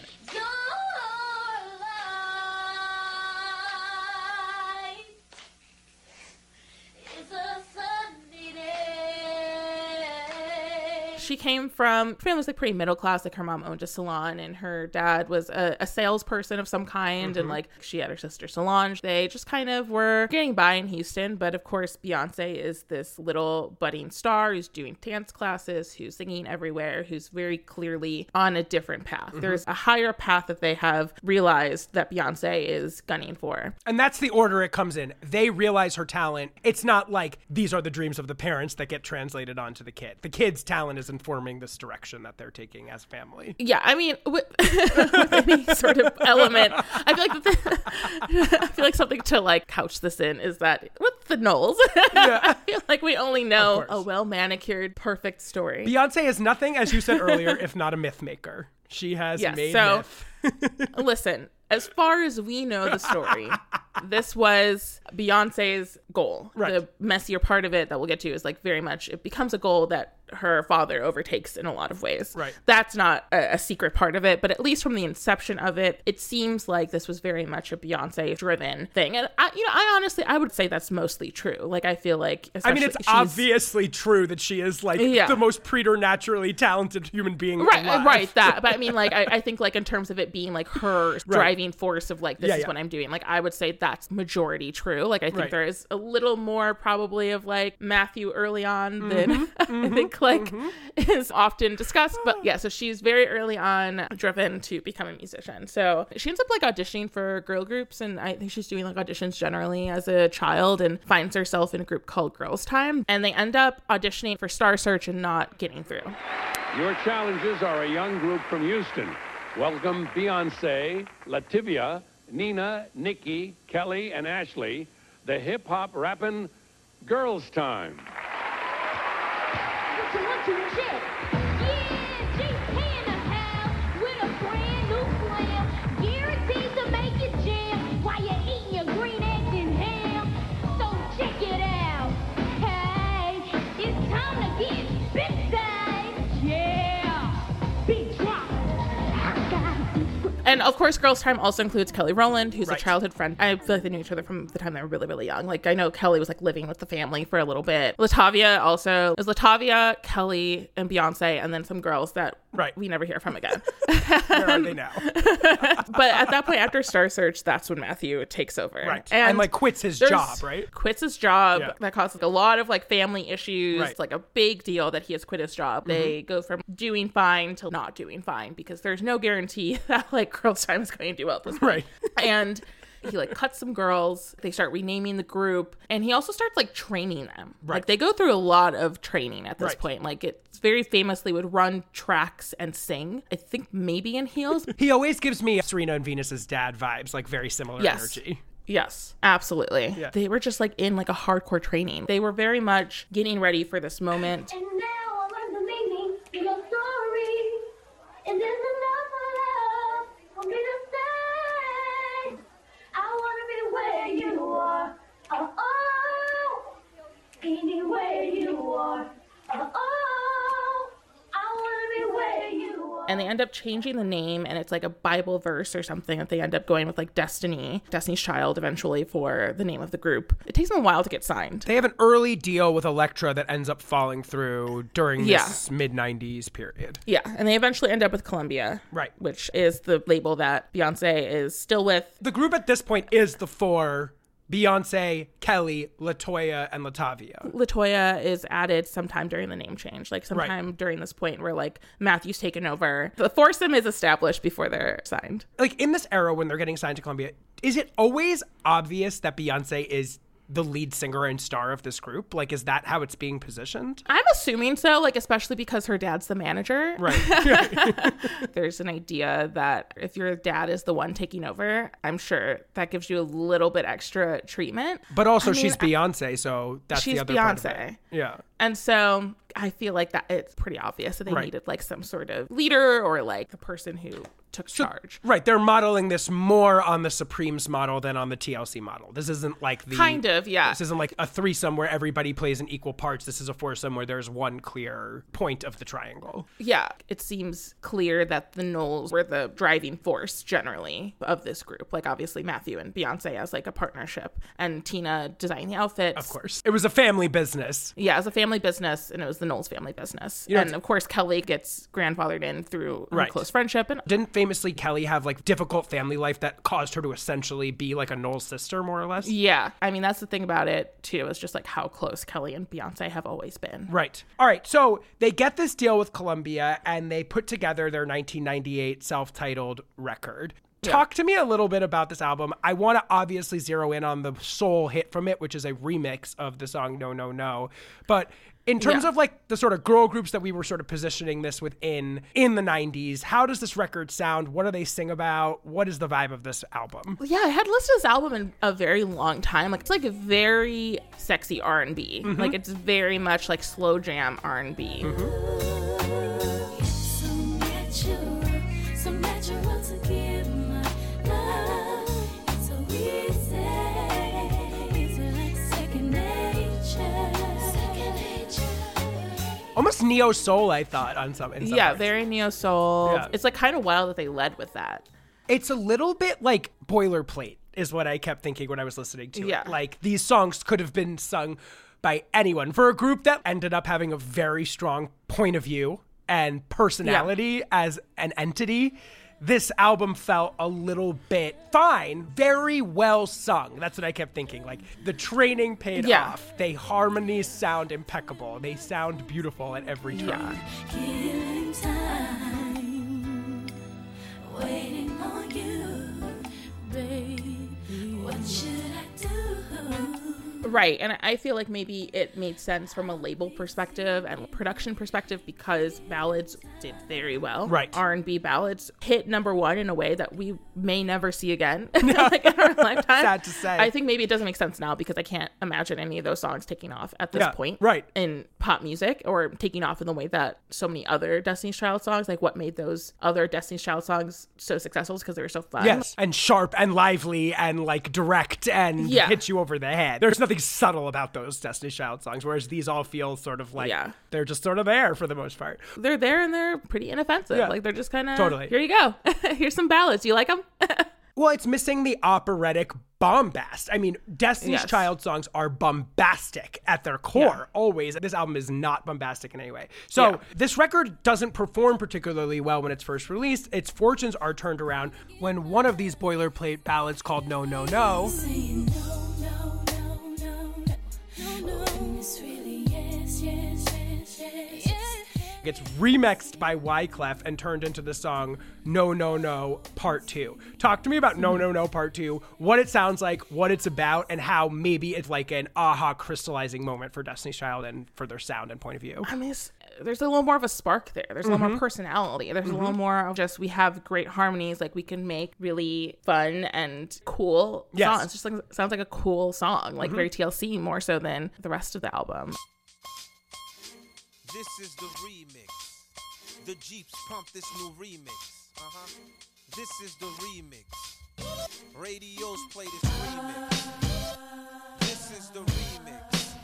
She came from family was like pretty middle class. Like her mom owned a salon, and her dad was a, a salesperson of some kind. Mm-hmm. And like she had her sister Solange. They just kind of were getting by in Houston. But of course, Beyonce is this little budding star who's doing dance classes, who's singing everywhere, who's very clearly on a different path. Mm-hmm. There's a higher path that they have realized that Beyonce is gunning for. And that's the order it comes in. They realize her talent. It's not like these are the dreams of the parents that get translated onto the kid. The kid's talent is informing this direction that they're taking as family. Yeah, I mean, with, with any sort of element, I feel like the, I feel like something to like couch this in is that with the Knowles, yeah. I feel like we only know a well manicured, perfect story. Beyonce is nothing, as you said earlier, if not a myth maker. She has made so- myth. Listen, as far as we know the story, this was Beyonce's goal. Right. The messier part of it that we'll get to is like very much it becomes a goal that her father overtakes in a lot of ways. Right. That's not a, a secret part of it, but at least from the inception of it, it seems like this was very much a Beyonce driven thing. And I you know, I honestly I would say that's mostly true. Like I feel like I mean, it's obviously true that she is like Yeah. the most preternaturally talented human being right alive. right that but i mean like I, I think like in terms of it being like her driving force of like this Yeah, is yeah. what i'm doing. Like i would say that's majority true. Like i think Right. there is a little more probably of like Mathew early on Mm-hmm, than i think like is often discussed. But yeah so she's very early on driven to become a musician. So she ends up like auditioning for girl groups and i think she's doing like auditions generally as a child and finds herself in a group called Girl's Tyme. And they end up auditioning for star search and not getting through. Your challenges are a young group from Houston. Welcome Beyonce, LaTavia, Nina, Nikki, Kelly, and Ashley, the hip hop rapping Girl's Tyme. And of course, Girl's Tyme also includes Kelly Rowland, who's Right. a childhood friend. I feel like they knew each other from the time they were really, really young. Like I know Kelly was like living with the family for a little bit. LaTavia also is LaTavia, Kelly, and Beyonce, and then some girls that Right. we never hear from again. Where are they now? but at that point, after Star Search, that's when Mathew takes over. Right. And, like quits his job, right? Quits his job. Yeah. That causes like, a lot of like family issues. Right. Mm-hmm. It's like a big deal that he has quit his job. They go from doing fine to not doing fine because there's no guarantee that like Girl's Tyme is going to do well this. Right. and he like cuts some girls. They start renaming the group, and he also starts like training them. Right. Like they go through a lot of training at this Right. point. Like it's very famously would run tracks and sing. I think maybe in heels. He always gives me Serena and Venus's dad vibes, like very similar Yes. energy. Yes, absolutely. Yeah. They were just like in like a hardcore training. They were very much getting ready for this moment. And now I learn the meaning of your story. And there's enough love for me to stay. I wanna be where you are. Oh, oh. Anywhere you are. Oh, oh. I wanna be where you are. And they end up changing the name, and it's like a Bible verse or something that they end up going with like Destiny, Destiny's Child eventually for the name of the group. It takes them a while to get signed. They have an early deal with Elektra that ends up falling through during Yeah. this mid 90s period. Yeah, and they eventually end up with Columbia, Right. Which is the label that Beyonce is still with. The group at this point is the four Beyonce, Kelly, LeToya, and LaTavia. LeToya is added sometime during the name change, like sometime during this point where like Mathew's taken over. The foursome is established before they're signed. Like in this era when they're getting signed to Columbia, is it always obvious that Beyonce is the lead singer and star of this group? Like, is that how it's being positioned? I'm assuming so, like especially because her dad's the manager. Right. There's an idea that if your dad is the one taking over, I'm sure that gives you a little bit extra treatment. But also, I mean, she's Beyonce, so that's she's the other part of it. Beyonce. Yeah. And so I feel like that it's pretty obvious that they Right. needed like some sort of leader or like the person who took charge. Right. They're modeling this more on the Supremes model than on the TLC model. This isn't like the Kind of, yeah. This isn't like a threesome where everybody plays in equal parts. This is a foursome where there's one clear point of the triangle. Yeah, it seems clear that the Knowles were the driving force generally of this group. Like obviously Mathew and Beyonce as like a partnership, and Tina designing the outfits. Of course. It was a family business. Yeah, as a family business, and it was the Knowles family business. know, and of course, Kelly gets grandfathered in through Right. close friendship. And Didn't famously Kelly have like difficult family life that caused her to essentially be like a Knowles sister, more or less? yeah, I mean, that's the thing about it, too, is just like how close Kelly and Beyonce have always been. Right. All right. So they get this deal with Columbia and they put together their 1998 self titled record. Talk to me a little bit about this album. I want to obviously zero in on the sole hit from it, which is a remix of the song No, No, No. But in terms Yeah. of like the sort of girl groups that we were sort of positioning this within in the 90s, how does this record sound? What do they sing about? What is the vibe of this album? Yeah, I had listened to this album in a very long time. Like it's like a very sexy R and B. Mm-hmm. Like it's very much like slow jam R and Almost neo soul, I thought, on some. In some Yeah, very neo soul. Yeah. It's like kind of wild that they led with that. it's a little bit like boilerplate is what I kept thinking when I was listening to Yeah. it. Like these songs could have been sung by anyone for a group that ended up having a very strong point of view and personality as an entity. This album felt a little bit fine, very well sung. That's what I kept thinking. Like the training paid Yeah. off. They harmonies sound impeccable. They sound beautiful at every turn. Yeah. Right. And I feel like maybe it made sense from a label perspective and production perspective because ballads did very well. Right. R&B ballads hit number 1 in a way that we may never see again like in our lifetime. Sad to say. I think maybe it doesn't make sense now because I can't imagine any of those songs taking off at this Yeah, point right. in pop music or taking off in the way that so many other Destiny's Child songs like what made those other Destiny's Child songs so successful is because they were so fun. Yes, and sharp and lively and like direct and Yeah. hit you over the head. There's nothing subtle about those Destiny Child songs, whereas these all feel sort of like Yeah. they're just sort of there for the most part. they're there and they're pretty inoffensive. Yeah. Like they're just kind of Totally. Here you go. Here's some ballads. You like them? Well, it's missing the operatic bombast. I mean, Destiny's Yes. Child songs are bombastic at their core, always. This album is not bombastic in any way. So, Yeah. this record doesn't perform particularly well when it's first released. Its fortunes are turned around when one of these boilerplate ballads called No, No, No Saying no, no, gets remixed by Wyclef and turned into the song No No No Part 2. Talk to me about No No No Part 2, what it sounds like, what it's about, and how maybe it's like an aha crystallizing moment for Destiny's Child and for their sound and point of view. I mean, it's, there's a little more of a spark there. There's a little Mm-hmm. more personality. There's a little more of just we have great harmonies. Like we can make really fun and cool Yes. Mm-hmm. songs. It's just like sounds like a cool song, like very TLC more so than the rest of the album. This is the remix. The Jeeps pump this new remix. Uh-huh. This is the remix. Radios play this remix. This is the remix.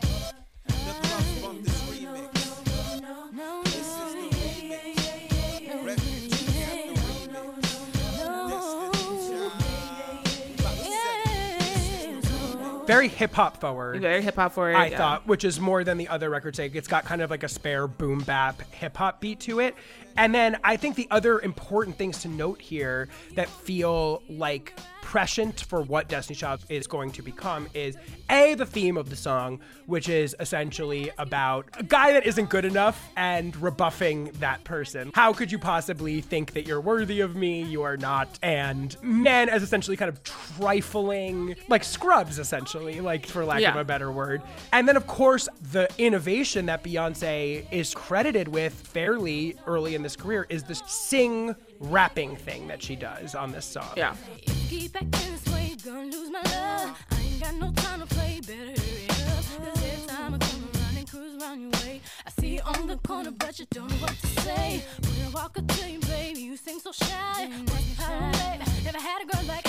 The clubs bump this remix. This is the remix. Refugees Very hip hop forward. Very hip hop forward. I yeah. thought, which is more than the other records. Like it's got kind of like a spare boom bap hip hop beat to it. And then I think the other important things to note here that feel like prescient for what Destiny Child is going to become is A, the theme of the song, which is essentially about a guy that isn't good enough and rebuffing that person. How could you possibly think that you're worthy of me? You are not. And men as essentially kind of trifling, like scrubs, essentially, like for lack of a better word. And then, of course, the innovation that Beyonce is credited with fairly early in this career is this sing rapping thing that she does on this song. Yeah. You keep acting this way, you're gonna lose my love. I ain't got no time to play, better hurry up. Cause every time I come around and cruise around your way, I see you on the corner, but you don't know what to say. When I walk up to you, baby, you seem so shy. Never had a girl like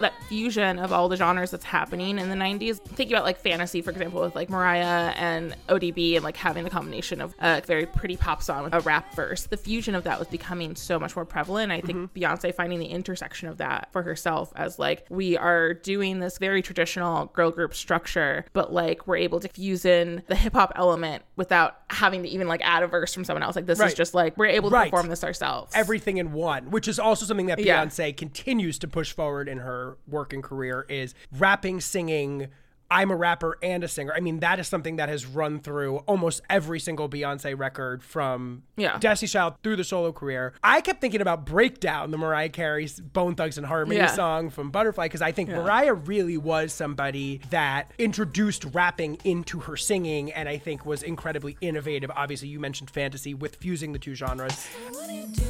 that fusion of all the genres that's happening in the 90s. Think about like fantasy, for example, with like Mariah and ODB and like having the combination of a very pretty pop song with a rap verse. The fusion of that was becoming so much more prevalent. I think mm-hmm. Beyonce finding the intersection of that for herself as like we are doing this very traditional girl group structure, but like we're able to fuse in the hip hop element without having to even like add a verse from someone else. Like this Right. is just like we're able to Right. perform this ourselves. everything in one, which is also something that Yeah. Beyonce continues to push forward in her working career is rapping, singing. I'm a rapper and a singer. I mean, that is something that has run through almost every single Beyonce record from Yeah. Destiny Child through the solo career. I kept thinking about Breakdown, the Mariah Carey's Bone Thugs-n-Harmony Yeah. song from Butterfly, because I think Mariah really was somebody that introduced rapping into her singing and I think was incredibly innovative. Obviously, you mentioned fantasy with fusing the two genres. What do you do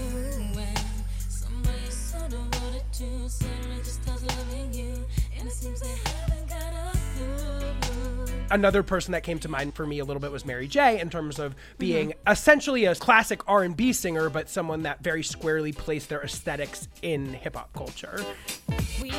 when somebody so another person that came to mind for me a little bit was Mary J in terms of being Mm-hmm. essentially a classic R&B singer but someone that very squarely placed their aesthetics in hip hop culture. We are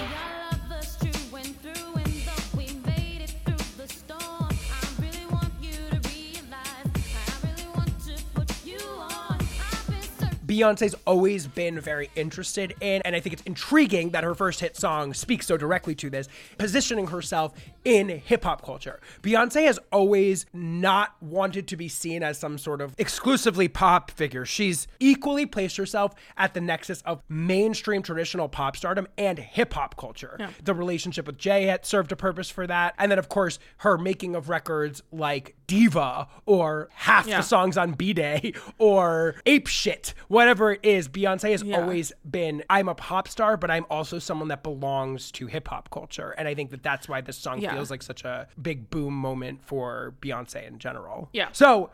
lovers true and through, and though we made it through the storm, I really want you to realize. I really want to put you on. I've been searching. Beyonce's always been very interested in, and I think it's intriguing that her first hit song speaks so directly to this, positioning herself in hip hop culture. Beyonce has always not wanted to be seen as some sort of exclusively pop figure. She's equally placed herself at the nexus of mainstream traditional pop stardom and hip hop culture. The relationship with Jay had served a purpose for that. And then, of course, her making of records like Diva or half Yeah. the songs on B'Day or Apeshit, whatever it is, Beyonce has Yeah. always been I'm a pop star, but I'm also someone that belongs to hip hop culture. And I think that that's why this song Yeah. Feels like such a big boom moment for Beyonce in general. Yeah. So,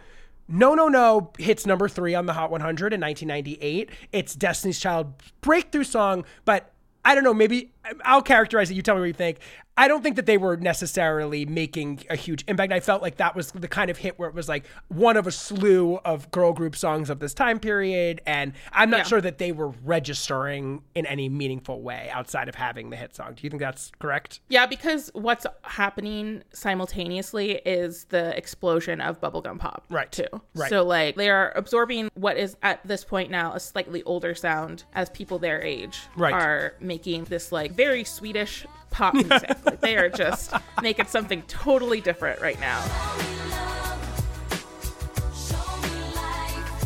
no, no, no hits number three on the Hot 100 in 1998. It's Destiny's Child breakthrough song, but I don't know, maybe I'll characterize it. You tell me what you think. I don't think that they were necessarily making a huge impact. I felt like that was the kind of hit where it was like one of a slew of girl group songs of this time period. And I'm not Yeah. sure that they were registering in any meaningful way outside of having the hit song. Do you think that's correct? Yeah, because what's happening simultaneously is the explosion of bubblegum pop. Right. Too. Right. So like they are absorbing what is at this point now a slightly older sound as people their age Right. are making this like very Swedish pop music. like they are just making something totally different right now. Show me love. Show me life.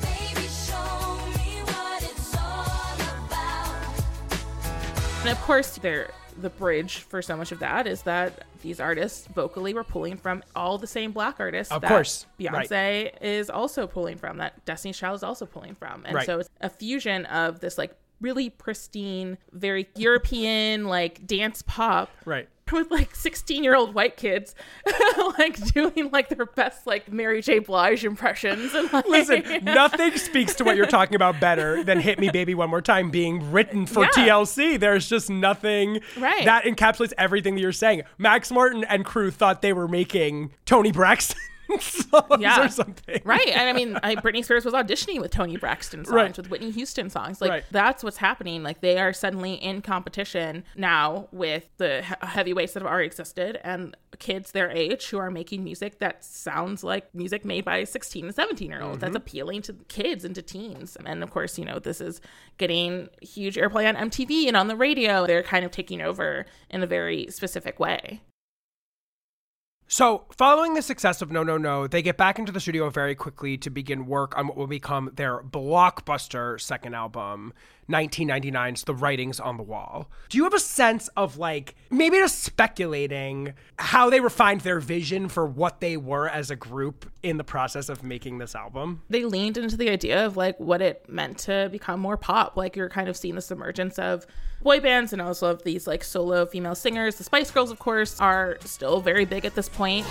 Baby, show me what it's all about. And of course, they're, the bridge for so much of that is that these artists vocally were pulling from all the same black artists. Of that course, Beyonce right. is also pulling from, that Destiny's Child is also pulling from. And Right. so it's a fusion of this like really pristine, very European, like dance pop. Right. With like 16 year old white kids, like doing like their best like Mary J. Blige impressions. And like, Listen, nothing speaks to what you're talking about better than Hit Me Baby One More Time being written for Yeah. TLC. There's just nothing Right. that encapsulates everything that you're saying. Max Martin and crew thought they were making Toni Braxton songs Yeah. or something. right and i mean I, britney spears was auditioning with toni braxton songs Right. with whitney houston songs like Right. that's what's happening like they are suddenly in competition now with the he- heavyweights that have already existed and kids their age who are making music that sounds like music made by 16 and 17 year olds Mm-hmm. that's appealing to kids and to teens and of course you know this is getting huge airplay on mtv and on the radio they're kind of taking over in a very specific way So, following the success of No No No, they get back into the studio very quickly to begin work on what will become their blockbuster second album, 1999's The Writing's on the Wall. Do you have a sense of like maybe just speculating how they refined their vision for what they were as a group in the process of making this album? they leaned into the idea of like what it meant to become more pop. Like you're kind of seeing this emergence of boy bands and also of these like solo female singers. The Spice Girls, of course, are still very big at this point.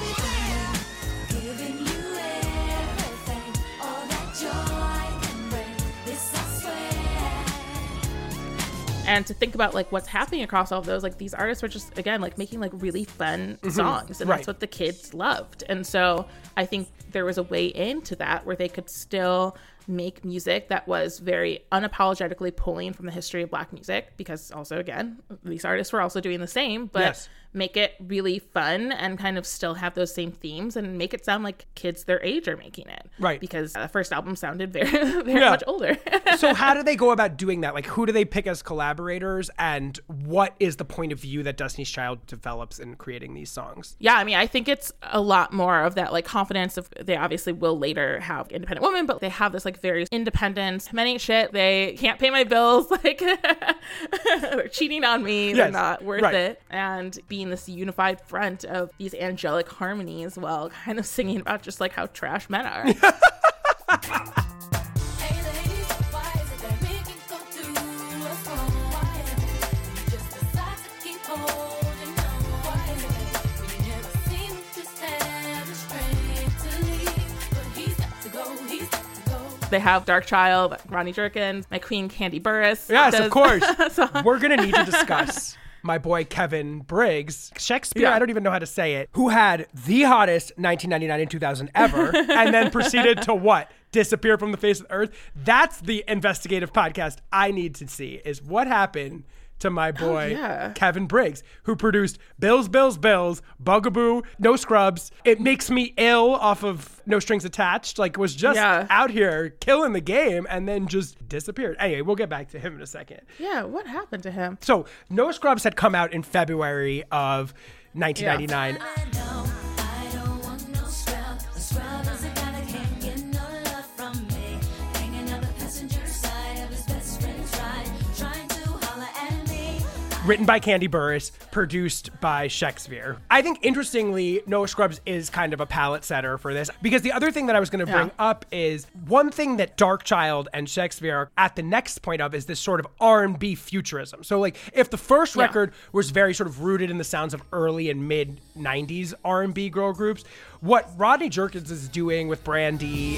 And to think about like what's happening across all of those, like these artists were just again like making like really fun mm-hmm. songs, and Right. that's what the kids loved. And so I think there was a way into that where they could still make music that was very unapologetically pulling from the history of black music because also again these artists were also doing the same but Yes. Make it really fun and kind of still have those same themes and make it sound like kids their age are making it Right. because the first album sounded very very Yeah. much older so how do they go about doing that? Like who do they pick as collaborators and what is the point of view that Destiny's Child develops in creating these songs? yeah i mean i think it's a lot more of that like confidence of they obviously will later have independent women but they have this like very independent men ain't shit they can't pay my bills like they're cheating on me they're not worth right. it and being this unified front of these angelic harmonies while kind of singing about just like how trash men are Hey ladies, why is it that men can go through us all? Why is it that we just decide to keep holding on? Why is it that we never seem to just have the strength to leave? But he's got to go, he's got to go. they have dark child Rodney Jerkins my queen Kandi Burruss Yes, does of course. We're going to need to discuss my boy Kevin Briggs, She'kspere, Yeah. I don't even know how to say it, who had the hottest 1999 and 2000 ever, and then proceeded to what? Disappear from the face of the earth. That's the investigative podcast I need to see is what happened to my boy yeah. Kevin Briggs, who produced Bills, Bills, Bills, Bugaboo, No Scrubs. It makes me ill off of No Strings Attached. Like was just Yeah. out here killing the game and then just disappeared. Anyway, we'll get back to him in a second. yeah what happened to him So, No Scrubs had come out in February of 1999. I Written by Kandi Burruss, produced by She'kspere. I think, interestingly, No Scrubs is kind of a palette setter for this because the other thing that I was going to bring Yeah. up is one thing that Darkchild and She'kspere are at the next point of is this sort of R&B futurism. So, like, if the first Yeah. record was very sort of rooted in the sounds of early and mid 90s R&B girl groups, what Rodney Jerkins is doing with Brandy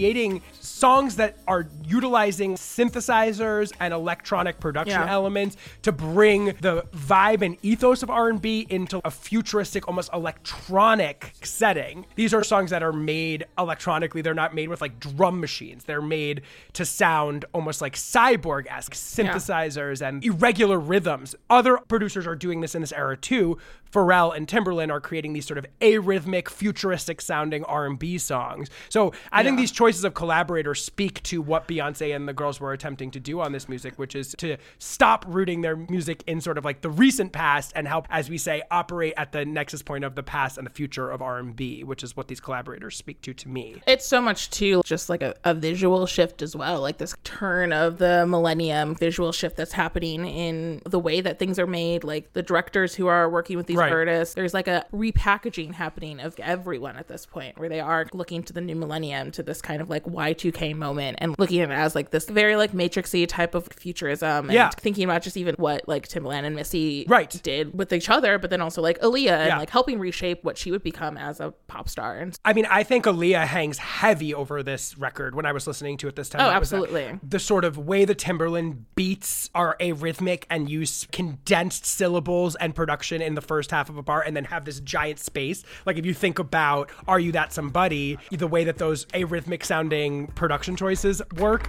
creating songs that are utilizing synthesizers and electronic production Yeah. elements to bring the vibe and ethos of R&B into a futuristic almost electronic setting. These are songs that are made electronically. They're not made with like drum machines. They're made to sound almost like cyborg-esque synthesizers and irregular rhythms. Other producers are doing this in this era too. Pharrell and Timbaland are creating these sort of arrhythmic, futuristic sounding R&B songs. So I think these choices of collaborators speak to what Beyonce and the girls were attempting to do on this music, which is to stop rooting their music in sort of like the recent past and help, as we say, operate at the nexus point of the past and the future of R&B, which is what these collaborators speak to to me. it's so much too just like a, a visual shift as well like this turn of the millennium visual shift that's happening in the way that things are made like the directors who are working with these Right. artists there's like a repackaging happening of everyone at this point where they are looking to the new millennium to this kind of like y2k moment and looking at it as like this very like matrixy type of futurism and Yeah. thinking about just even what like timbaland and missy Right. did with each other but then also like aaliyah and Yeah. like helping reshape what she would become as a pop star and I mean, I think Aaliyah hangs heavy over this record when I was listening to it this time. Oh, absolutely. the sort of way the Timbaland beats are arrhythmic and use condensed syllables and production in the first half of a bar and then have this giant space. Like if you think about Are You That Somebody, the way that those arrhythmic sounding production choices work.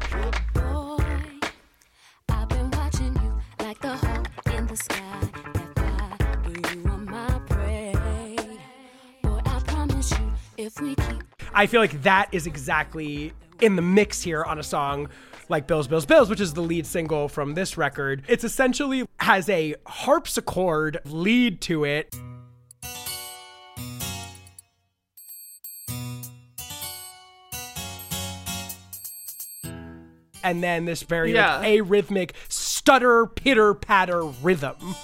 Boy, I've been watching you like the hawk in the sky. That fly, where you are my prey. Boy, I promise you, I feel like that is exactly in the mix here on a song like Bills, Bills, Bills, which is the lead single from this record. It's essentially has a harpsichord lead to it. And then this very Yeah. like, arrhythmic stutter, pitter, patter rhythm.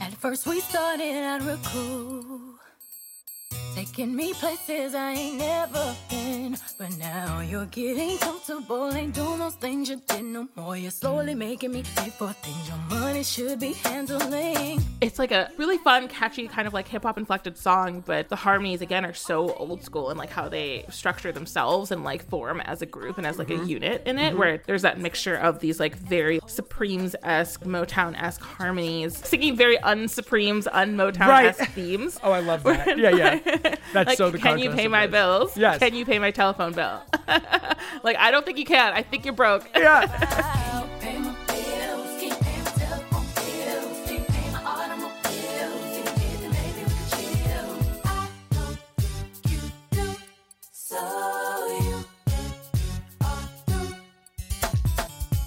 At first we started out real cool. Taking me places I ain't never been. But now you're getting comfortable. Ain't doing those things you did no more. You're slowly making me pay for things your money should be handling. It's like a really fun, catchy, kind of like hip hop inflected song, but the harmonies again are so old school and like how they structure themselves and like form as a group and as like Mm-hmm. a unit in it, where there's that mixture of these like very Supremes esque, Motown esque harmonies, singing very unsupremes, unmotown esque Right. themes. Oh, I love that. Yeah, yeah. That's like, so the can you pay my bills? Yes. Can you pay my telephone bill? like, I don't think you can. I think you're broke. Yeah.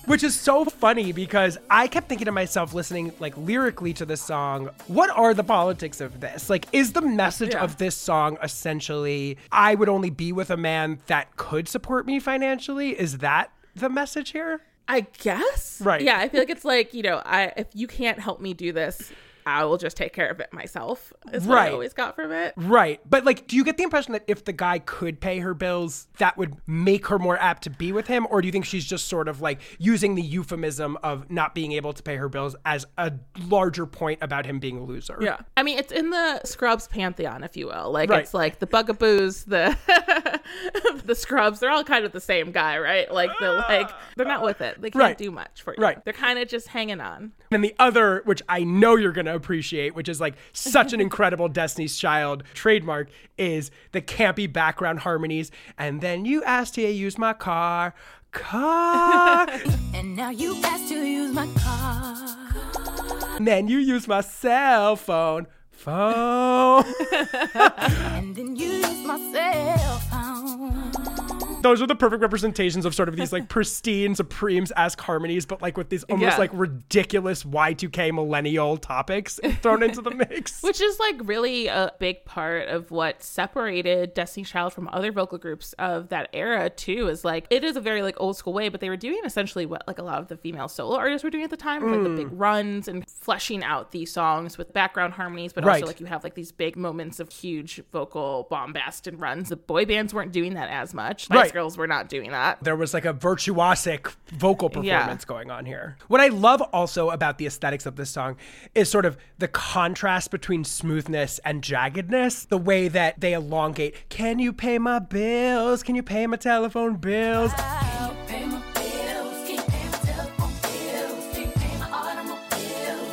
Which is so funny because I kept thinking to myself, listening like lyrically to this song, what are the politics of this? Like, is the message Yeah. of this song essentially, I would only be with a man that could support me financially? Is that the message here? I guess. Right. Yeah, I feel like it's like, you know, I if you can't help me do this, I will just take care of it myself. Is what Right. I always got from it. Right. But like, do you get the impression that if the guy could pay her bills, that would make her more apt to be with him? Or do you think she's just sort of like using the euphemism of not being able to pay her bills as a larger point about him being a loser? Yeah. I mean, it's in the Scrubs pantheon, if you will. Like Right. it's like the Bugaboos, the the Scrubs, they're all kind of the same guy, right? Like they're ah! like they're not with it. They can't Right. do much for you. Right. They're kind of just hanging on. And the other, which I know you're going to appreciate, which is like such an incredible Destiny's Child trademark, is the campy background harmonies. And then you asked to use my car. Car. And now you ask to use my car. and then you use my cell phone. Phone. And then you use my cell phone. Those are the perfect representations of sort of these like pristine Supremes esque harmonies, but like with these almost Yeah. like ridiculous Y2K millennial topics thrown into the mix. Which is like really a big part of what separated Destiny's Child from other vocal groups of that era too. Is like it is a very like old school way, but they were doing essentially what like a lot of the female solo artists were doing at the time, like the big hmm. runs and fleshing out these songs with background harmonies, but Right. also like you have like these big moments of huge vocal bombast and runs. The boy bands weren't doing that as much. Right. Girls were not doing that. there was like a virtuosic vocal Yeah. performance going on here. What I love also about the aesthetics of this song is sort of the contrast between smoothness and jaggedness, the way that they elongate. Can you pay my bills? Can you pay my telephone bills? I'll pay my bills, keep paying my telephone bills, keep paying my automobiles.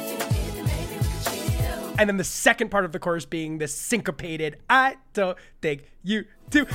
If you did, then maybe we could chill. And then the second part of the chorus being this syncopated, I don't think you do.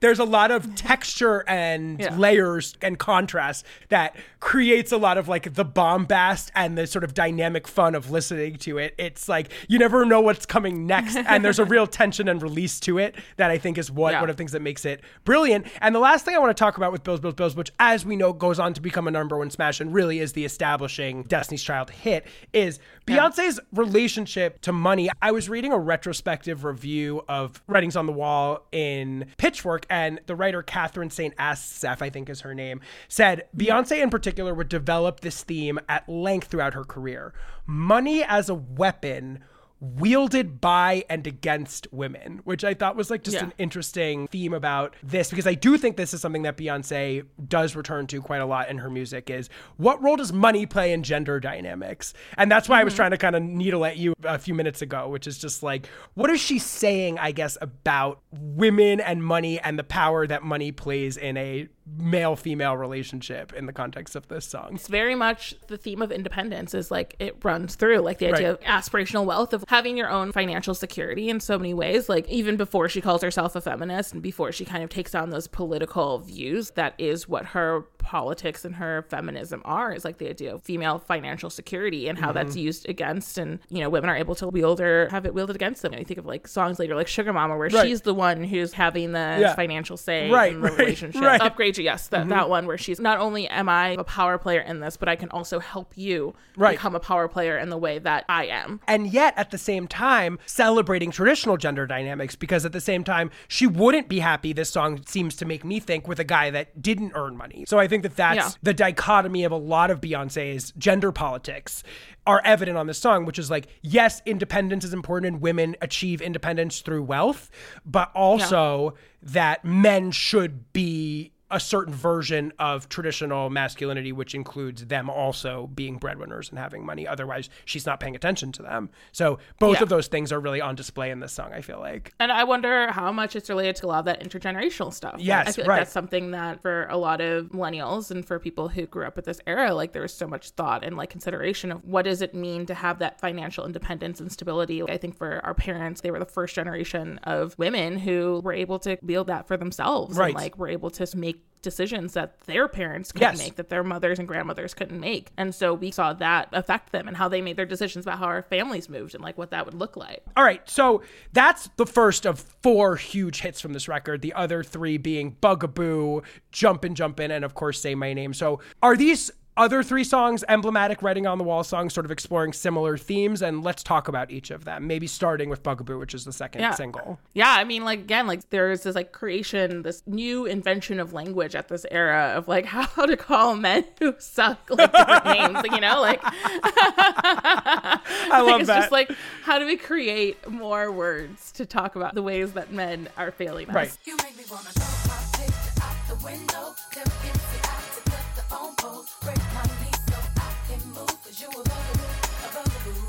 There's a lot of texture and Yeah. layers and contrast that creates a lot of like the bombast and the sort of dynamic fun of listening to it. It's like you never know what's coming next, and there's a real tension and release to it that I think is what Yeah. one of the things that makes it brilliant. And the last thing I want to talk about with Bills, Bills, Bills, which as we know goes on to become a number one smash and really is the establishing Destiny's Child hit, is Beyonce's relationship to money. I was reading a retrospective review of Writing's on the Wall in Pitchfork, and the writer Katherine St. Asaph, I think is her name, said mm-hmm. Beyonce in particular would develop this theme at length throughout her career. Money as a weapon wielded by and against women, which I thought was like just Yeah. an interesting theme about this because I do think this is something that Beyonce does return to quite a lot in her music is what role does money play in gender dynamics? And that's why I was mm-hmm. trying to kind of needle at you a few minutes ago, which is just like what is she saying, I guess, about women and money and the power that money plays in a male female relationship in the context of this song? it's very much the theme of independence is like it runs through like the idea Right. of aspirational wealth of having your own financial security in so many ways like even before she calls herself a feminist and before she kind of takes on those political views that is what her politics and her feminism are is like the idea of female financial security and how Mm-hmm. that's used against and you know women are able to wield or have it wielded against them. And you think of like songs later like Sugar Mama where Right. she's the one who's having the Yeah. financial say Right, in the right, relationship. right. Mm-hmm. Upgrade you, yes, that, that one where she's not only am I a power player in this, but I can also help you become a power player in the way that I am. and yet at the same time celebrating traditional gender dynamics because at the same time she wouldn't be happy this song seems to make me think with a guy that didn't earn money so i think that that's Yeah. the dichotomy of a lot of beyonce's gender politics are evident on this song which is like yes independence is important and women achieve independence through wealth but also that men should be a certain version of traditional masculinity, which includes them also being breadwinners and having money. Otherwise, she's not paying attention to them. So both Yeah. of those things are really on display in this song. I feel like. And I wonder how much it's related to a lot of that intergenerational stuff. Like, Yes, I feel like right. that's something that for a lot of millennials and for people who grew up with this era, like there was so much thought and like consideration of what does it mean to have that financial independence and stability. I think for our parents, they were the first generation of women who were able to build that for themselves Right. and like were able to make decisions that their parents couldn't Yes. make, that their mothers and grandmothers couldn't make. And so we saw that affect them and how they made their decisions about how our families moved and like what that would look like. All right, so that's the first of four huge hits from this record. The other three being Bugaboo, Jumpin' Jumpin', and of course Say My Name. So are these other three songs emblematic writing on the wall songs sort of exploring similar themes and let's talk about each of them. Maybe starting with bugaboo which is the second Yeah. single. Yeah, I mean, like again, like there's this like creation, this new invention of language at this era of like how to call men who suck like different names, like, you know, like i like, love it's that. just like how do we create more words to talk about the ways that men are failing us? right you a bugaboo, a bugaboo.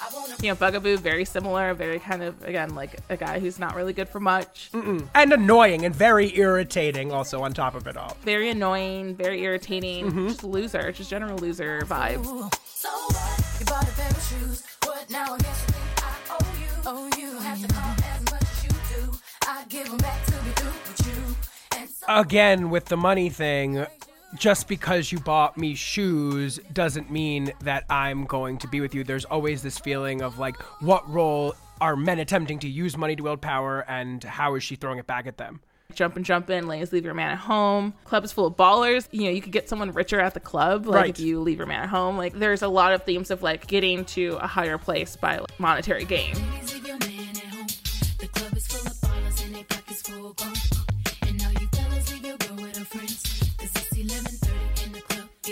I wanna You know, Bugaboo, very similar, very kind of again like a guy who's not really good for much, and annoying and very irritating also on top of it all very annoying, very irritating, Mm-hmm. just loser, just general loser vibes. So what? You bought a pair of shoes. What now? I guess you think I owe you. Oh, you. Don't have to call as much as you do. I give 'em back to be through with you. So again with the money thing just because you bought me shoes doesn't mean that I'm going to be with you. There's always this feeling of like, what role are men attempting to use money to wield power, and how is she throwing it back at them? Jump and jump in, ladies leave your man at home. Club is full of ballers. You know, you could get someone richer at the club, like Right. if you leave your man at home. Like there's a lot of themes of like getting to a higher place by like, monetary gain.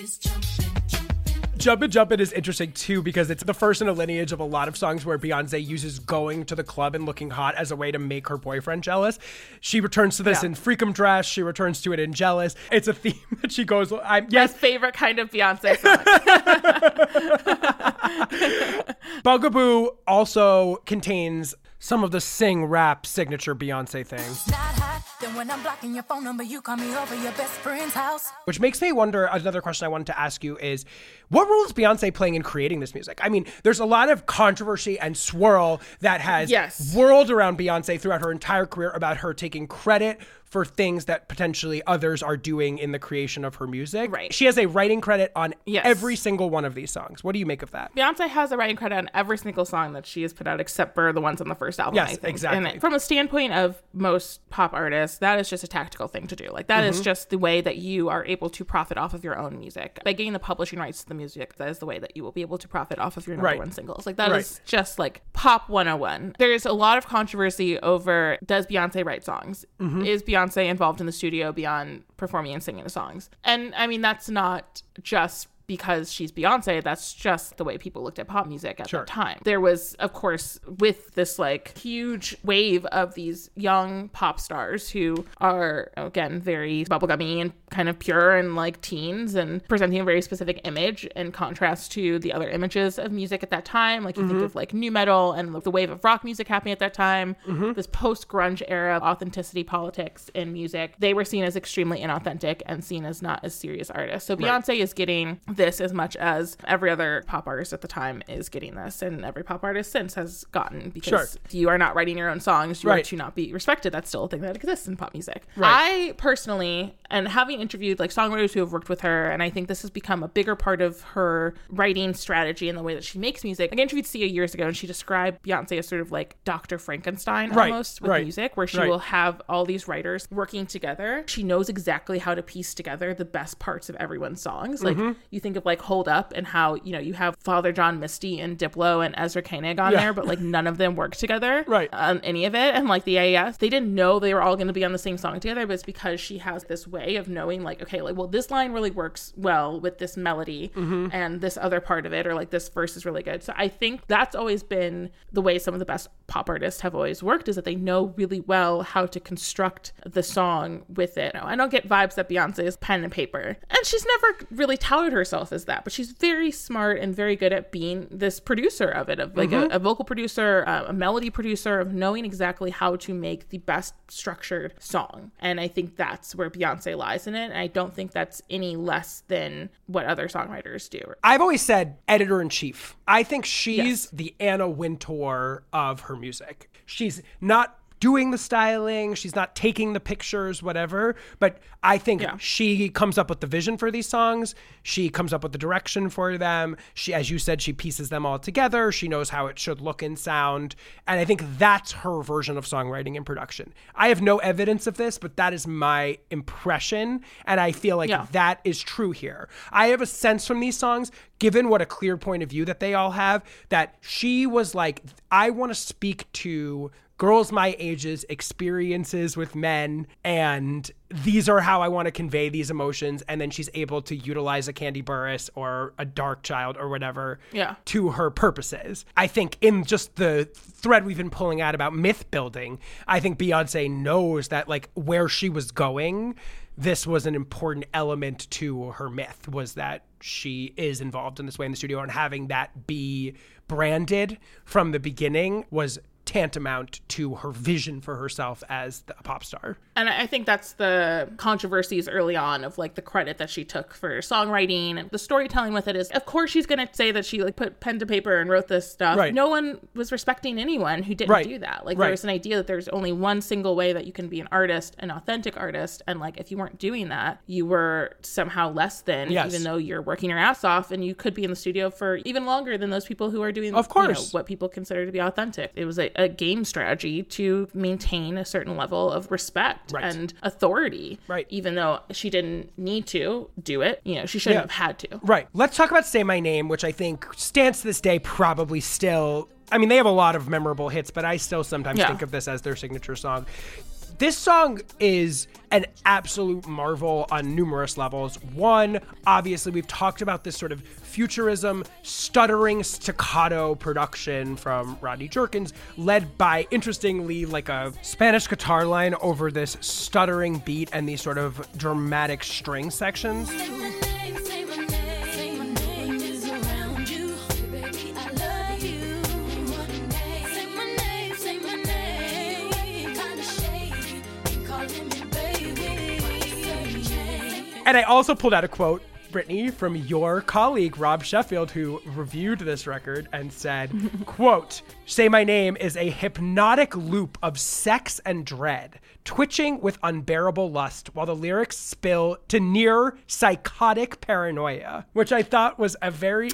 Is jumping, jumping. Jumpin' Jumpin' is interesting too because it's the first in a lineage of a lot of songs where Beyonce uses going to the club and looking hot as a way to make her boyfriend jealous. She returns to this Yeah. in Freakum Dress. She returns to it in Jealous. It's a theme that she goes, I'm, My yes, favorite kind of Beyonce song. Bugaboo also contains some of the sing rap signature Beyonce things, Not hot. Then when I'm blocking your phone number, you call me over your best friend's house. which makes me wonder. Another question I wanted to ask you is what role is Beyonce playing in creating this music? I mean, there's a lot of controversy and swirl that has Yes. whirled around Beyonce throughout her entire career about her taking credit for things that potentially others are doing in the creation of her music. Right. She has a writing credit on Yes. every single one of these songs. What do you make of that? Beyonce has a writing credit on every single song that she has put out, except for the ones on the first album. Yes, I think. exactly. And from a standpoint of most pop artists, that is just a tactical thing to do. Like that Mm-hmm. is just the way that you are able to profit off of your own music by getting the publishing rights to the music. That is the way that you will be able to profit off of your number Right. one singles. Like that is Right. just like pop 101. There's a lot of controversy over does Beyonce write songs? Mm-hmm. Is Beyonce involved in the studio beyond performing and singing the songs? And I mean, that's not just because she's Beyonce, that's just the way people looked at pop music at Sure. that time. There was, of course, with this like huge wave of these young pop stars who are, again, very bubblegummy and kind of pure and like teens and presenting a very specific image in contrast to the other images of music at that time. Like you think mm-hmm. of like new metal and the wave of rock music happening at that time, mm-hmm. this post grunge era of authenticity politics in music. They were seen as extremely inauthentic and seen as not as serious artists. So Beyonce is getting this as much as every other pop artist at the time is getting this, and every pop artist since has gotten because Sure. you are not writing your own songs, you Right. are to not be respected. That's still a thing that exists in pop music. Right. I personally, and having interviewed like songwriters who have worked with her, and I think this has become a bigger part of her writing strategy and the way that she makes music. I interviewed Sia years ago, and she described Beyonce as sort of like Dr. Frankenstein Right, almost with right, music, where she right. will have all these writers working together. She knows exactly how to piece together the best parts of everyone's songs. Like Mm-hmm. you think of like Hold Up and how, you know, you have Father John Misty and Diplo and Ezra Koenig on Yeah. there, but like none of them work together Right. on any of it. And like the AES, they didn't know they were all going to be on the same song together, but it's because she has this way of knowing like, okay, like, well, this line really works well with this melody Mm-hmm. and this other part of it, or like this verse is really good. So I think that's always been the way some of the best pop artists have always worked is that they know really well how to construct the song with it. I don't get vibes that Beyonce is pen and paper. And she's never really touted herself as that, but she's very smart and very good at being this producer of it, of like a, a vocal producer, uh, a melody producer, of knowing exactly how to make the best structured song. And I think that's where Beyonce lies in it. And I don't think that's any less than what other songwriters do. I've always said editor in chief. I think she's Yes. the Anna Wintour of her music. She's not doing the styling, she's not taking the pictures, whatever. But I think Yeah. she comes up with the vision for these songs. She comes up with the direction for them. She, as you said, she pieces them all together. She knows how it should look and sound. And I think that's her version of songwriting and production. I have no evidence of this, but that is my impression. And I feel like Yeah. that is true here. I have a sense from these songs, given what a clear point of view that they all have, that she was like, I want to speak to girls my age's experiences with men and these are how I want to convey these emotions and then she's able to utilize a Kandi Burruss or a Darkchild or whatever Yeah. to her purposes. I think in just the thread we've been pulling out about myth building, I think Beyonce knows that like where she was going, this was an important element to her myth was that she is involved in this way in the studio and having that be branded from the beginning was tantamount to her vision for herself as a pop star. And I think that's the controversies early on of like the credit that she took for songwriting and the storytelling with it is of course she's gonna say that she like put pen to paper and wrote this stuff. Right. No one was respecting anyone who didn't Right. do that. Like Right. there was an idea that there's only one single way that you can be an artist, an authentic artist, and like if you weren't doing that, you were somehow less than, Yes. even though you're working your ass off and you could be in the studio for even longer than those people who are doing Of you know, course. what people consider to be authentic. It was a, a game strategy to maintain a certain level of respect Right. and authority. Right. Even though she didn't need to do it, you know, she shouldn't Yeah. have had to. Right. Let's talk about Say My Name, which I think stands to this day probably still. I mean, they have a lot of memorable hits, but I still sometimes Yeah. think of this as their signature song. This song is an absolute marvel on numerous levels. One, obviously, we've talked about this sort of futurism, stuttering staccato production from Rodney Jerkins, led by, interestingly, like a Spanish guitar line over this stuttering beat and these sort of dramatic string sections. And I also pulled out a quote, Brittany, from your colleague Rob Sheffield, who reviewed this record and said, "quote Say my name is a hypnotic loop of sex and dread, twitching with unbearable lust, while the lyrics spill to near psychotic paranoia," which I thought was a very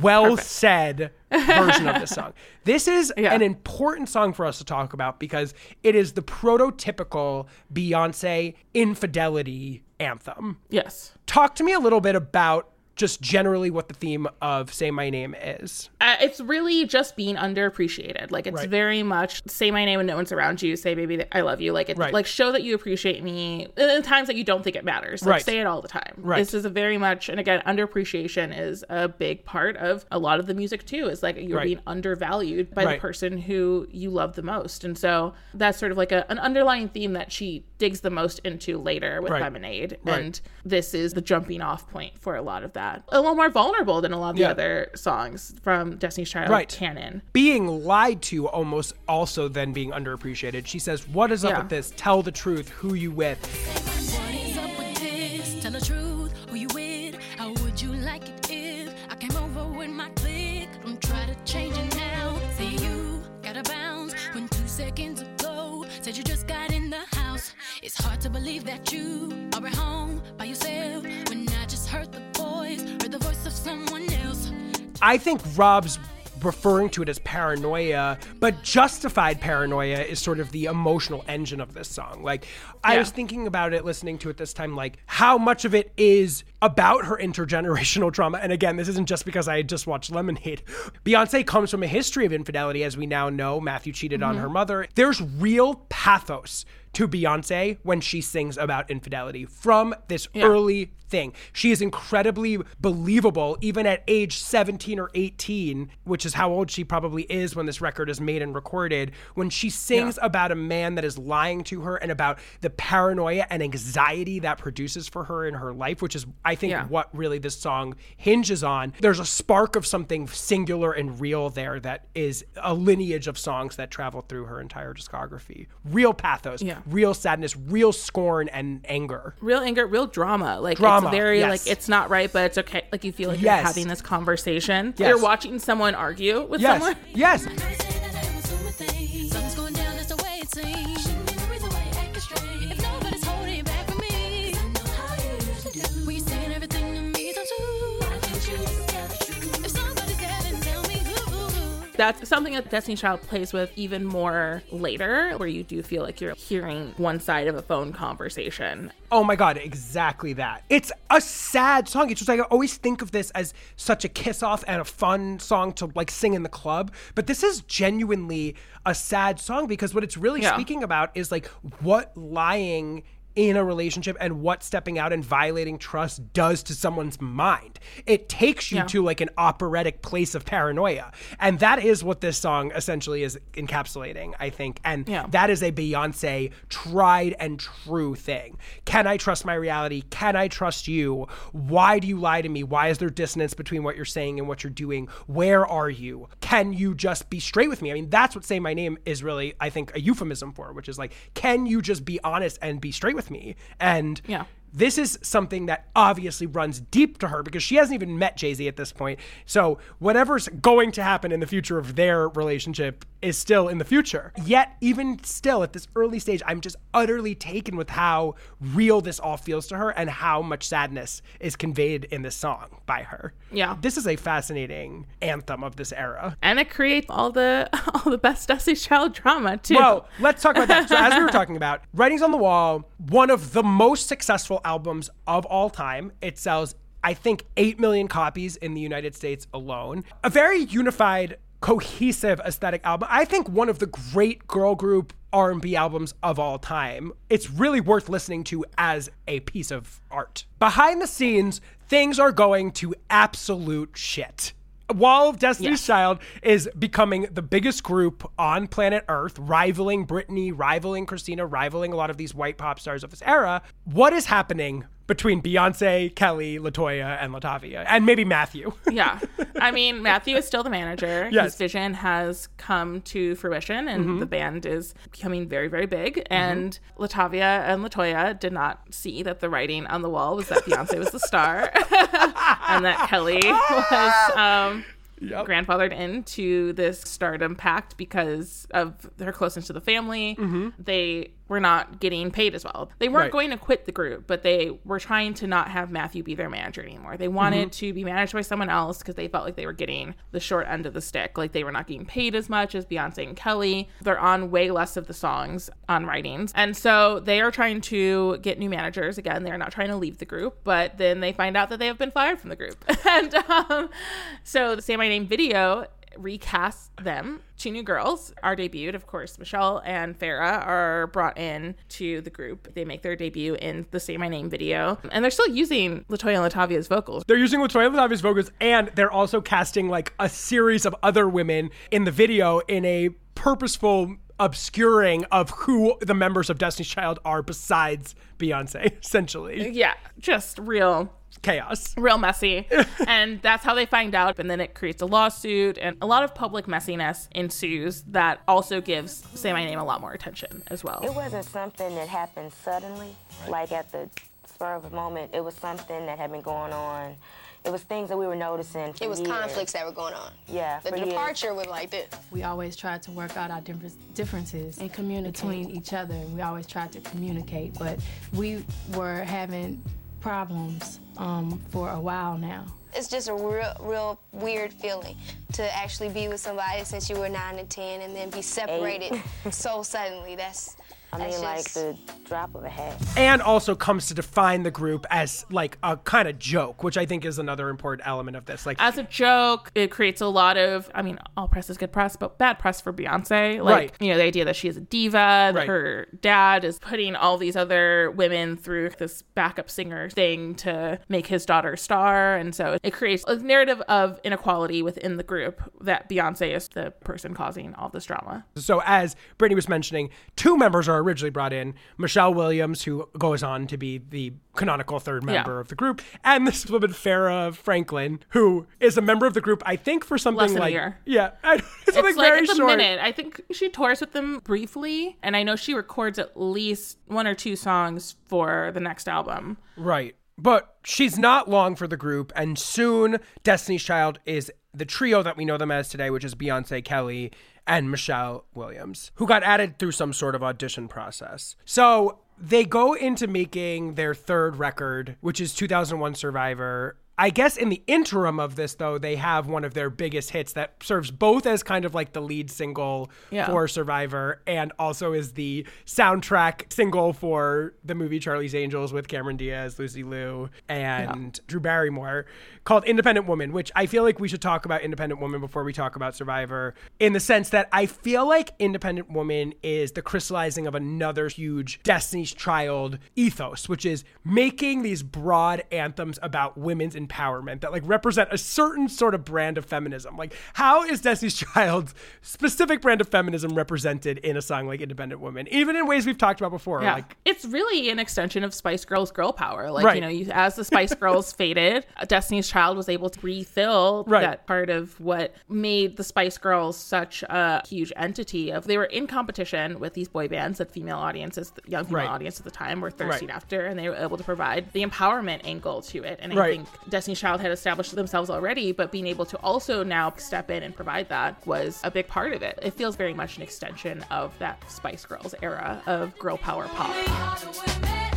well said version of this song. This is Yeah. an important song for us to talk about because it is the prototypical Beyonce infidelity anthem. Yes. Talk to me a little bit about just generally what the theme of Say My Name is. Uh, it's really just being underappreciated. Like it's Right. very much say my name when no one's around you. Say baby, I love you. Like it's Right. like show that you appreciate me in times that you don't think it matters. Like Right. say it all the time. Right. This is a very much and again underappreciation is a big part of a lot of the music too. Is like you're being undervalued by the person who you love the most, and so that's sort of like a, an underlying theme that she digs the most into later with Right. Lemonade, Right. and this is the jumping off point for a lot of that. A little more vulnerable than a lot of the other songs from Destiny's Child Right. canon. Being lied to almost also then being underappreciated. She says, What is up Yeah. with this? Tell the truth. Who you with? Believe that you are at home by yourself when I just heard the voice, heard the voice of someone else. I think Rob's referring to it as paranoia, but justified paranoia is sort of the emotional engine of this song. Like, I Yeah. was thinking about it listening to it this time, like how much of it is about her intergenerational trauma. And again, this isn't just because I just watched Lemonade. Beyonce comes from a history of infidelity, as we now know. Mathew cheated on her mm-hmm. mother. There's real pathos to Beyonce when she sings about infidelity from this early thing. She is incredibly believable, even at age 17 or 18, which is how old she probably is when this record is made and recorded. When she sings about a man that is lying to her and about the paranoia and anxiety that produces for her in her life, which is, I think, Yeah. what really this song hinges on. There's a spark of something singular and real there that is a lineage of songs that travel through her entire discography. Real pathos, Yeah. real sadness, real scorn and anger. real anger, real drama. Like Drama, it's very yes. like it's not right, but it's okay. Like you feel like Yes. you're having this conversation. Yes. You're watching someone argue with Yes, someone. yes. That's something that Destiny Child plays with even more later, where you do feel like you're hearing one side of a phone conversation. Oh my god, exactly that. It's a sad song. It's just like I always think of this as such a kiss off and a fun song to like sing in the club, but this is genuinely a sad song because what it's really Yeah. speaking about is like what lying in a relationship and what stepping out and violating trust does to someone's mind. It takes you Yeah. to like an operatic place of paranoia. And that is what this song essentially is encapsulating, I think. And Yeah. that is a Beyonce tried and true thing. Can I trust my reality? Can I trust you? Why do you lie to me? Why is there dissonance between what you're saying and what you're doing? Where are you? Can you just be straight with me? I mean, that's what Say My Name is really, I think, a euphemism for, which is like, can you just be honest and be straight with me? And Yeah. This is something that obviously runs deep to her because she hasn't even met Jay Z at this point. So, whatever's going to happen in the future of their relationship is still in the future. Yet, even still at this early stage, I'm just utterly taken with how real this all feels to her and how much sadness is conveyed in this song by her. Yeah. This is a fascinating anthem of this era. And it creates all the all the best Destiny Child drama too. Well, let's talk about that. So, as we were talking about, Writing's on the Wall, one of the most successful albums of all time. It sells, I think, 8 million copies in the United States alone. A very unified, cohesive aesthetic album. I think one of the great girl group R&B albums of all time. It's really worth listening to as a piece of art. Behind the scenes, things are going to absolute shit. Wall of Destiny's Yes. Child is becoming the biggest group on planet Earth, rivaling Britney, rivaling Christina, rivaling a lot of these white pop stars of this era. What is happening between Beyonce, Kelly, LeToya, and LaTavia, and maybe Mathew? yeah. I mean, Mathew is still the manager. Yes. His vision has come to fruition and mm-hmm. the band is becoming very, very big. Mm-hmm. And LaTavia and LeToya did not see that the writing on the wall was that Beyonce was the star and that Kelly was um, grandfathered into this stardom pact because of her closeness to the family. Mm-hmm. They were not getting paid as well. They weren't Right. going to quit the group, but they were trying to not have Mathew be their manager anymore. They wanted Mm-hmm. to be managed by someone else because they felt like they were getting the short end of the stick. Like they were not getting paid as much as Beyonce and Kelly. They're on way less of the songs on writings. And so they are trying to get new managers. Again, they're not trying to leave the group, but then they find out that they have been fired from the group. and um, so the Say My Name video recast them. Two new girls are debuted. Of course, Michelle and Farrah are brought in to the group. They make their debut in the Say My Name video. And they're still using LeToya and LaTavia's vocals. They're using LeToya and LaTavia's vocals, and they're also casting like a series of other women in the video in a purposeful obscuring of who the members of Destiny's Child are besides Beyonce, essentially. Yeah, just real Chaos. real messy. and that's how they find out. And then it creates a lawsuit, and a lot of public messiness ensues that also gives Say My Name a lot more attention as well. It wasn't something that happened suddenly, like at the spur of a moment. It was something that had been going on, it was things that we were noticing. For It was years. conflicts that were going on. Yeah, The for years. departure was like this. We always tried to work out our differences and communicate between each other. And we always tried to communicate, but we were having problems um, for a while now. It's just a real, real weird feeling to actually be with somebody since you were nine and ten, and then be separated so suddenly. That's. I that's mean, like the drop of a hat. and also comes to define the group as like a kind of joke, which I think is another important element of this. Like, as a joke, it creates a lot of, I mean, all press is good press, but bad press for Beyonce. Like, Right. you know, the idea that she is a diva, that Right. her dad is putting all these other women through this backup singer thing to make his daughter a star. And so it creates a narrative of inequality within the group that Beyonce is the person causing all this drama. so as Brittany was mentioning, two members are originally brought in: Michelle Williams, who goes on to be the canonical third member Yeah. of the group, and this woman Farrah Franklin, who is a member of the group. I think for something a like year. yeah, something it's like very it's a short. minute. I think she tours with them briefly, and I know she records at least one or two songs for the next album. Right. But she's not long for the group, and soon Destiny's Child is the trio that we know them as today, which is Beyonce, Kelly, and Michelle Williams, who got added through some sort of audition process. So they go into making their third record, which is 2001 Survivor. I guess in the interim of this, though, they have one of their biggest hits that serves both as kind of like the lead single Yeah. for Survivor and also is the soundtrack single for the movie Charlie's Angels with Cameron Diaz, Lucy Liu, and Drew Barrymore called Independent Woman, which I feel like we should talk about Independent Woman before we talk about Survivor in the sense that I feel like Independent Woman is the crystallizing of another huge Destiny's Child ethos, which is making these broad anthems about women's empowerment that like represent a certain sort of brand of feminism. Like how is Destiny's Child's specific brand of feminism represented in a song like Independent Woman, even in ways we've talked about before? Yeah, Like it's really an extension of Spice Girls girl power. Like Right. you know, you, as the Spice Girls faded, Destiny's Child was able to refill Right. that part of what made the Spice Girls such a huge entity. Of they were in competition with these boy bands that female audiences, young female Right. audience at the time, were thirsting after, and they were able to provide the empowerment angle to it. And I think Destiny's Child had established themselves already, but being able to also now step in and provide that was a big part of it. It feels very much an extension of that Spice Girls era of girl power pop.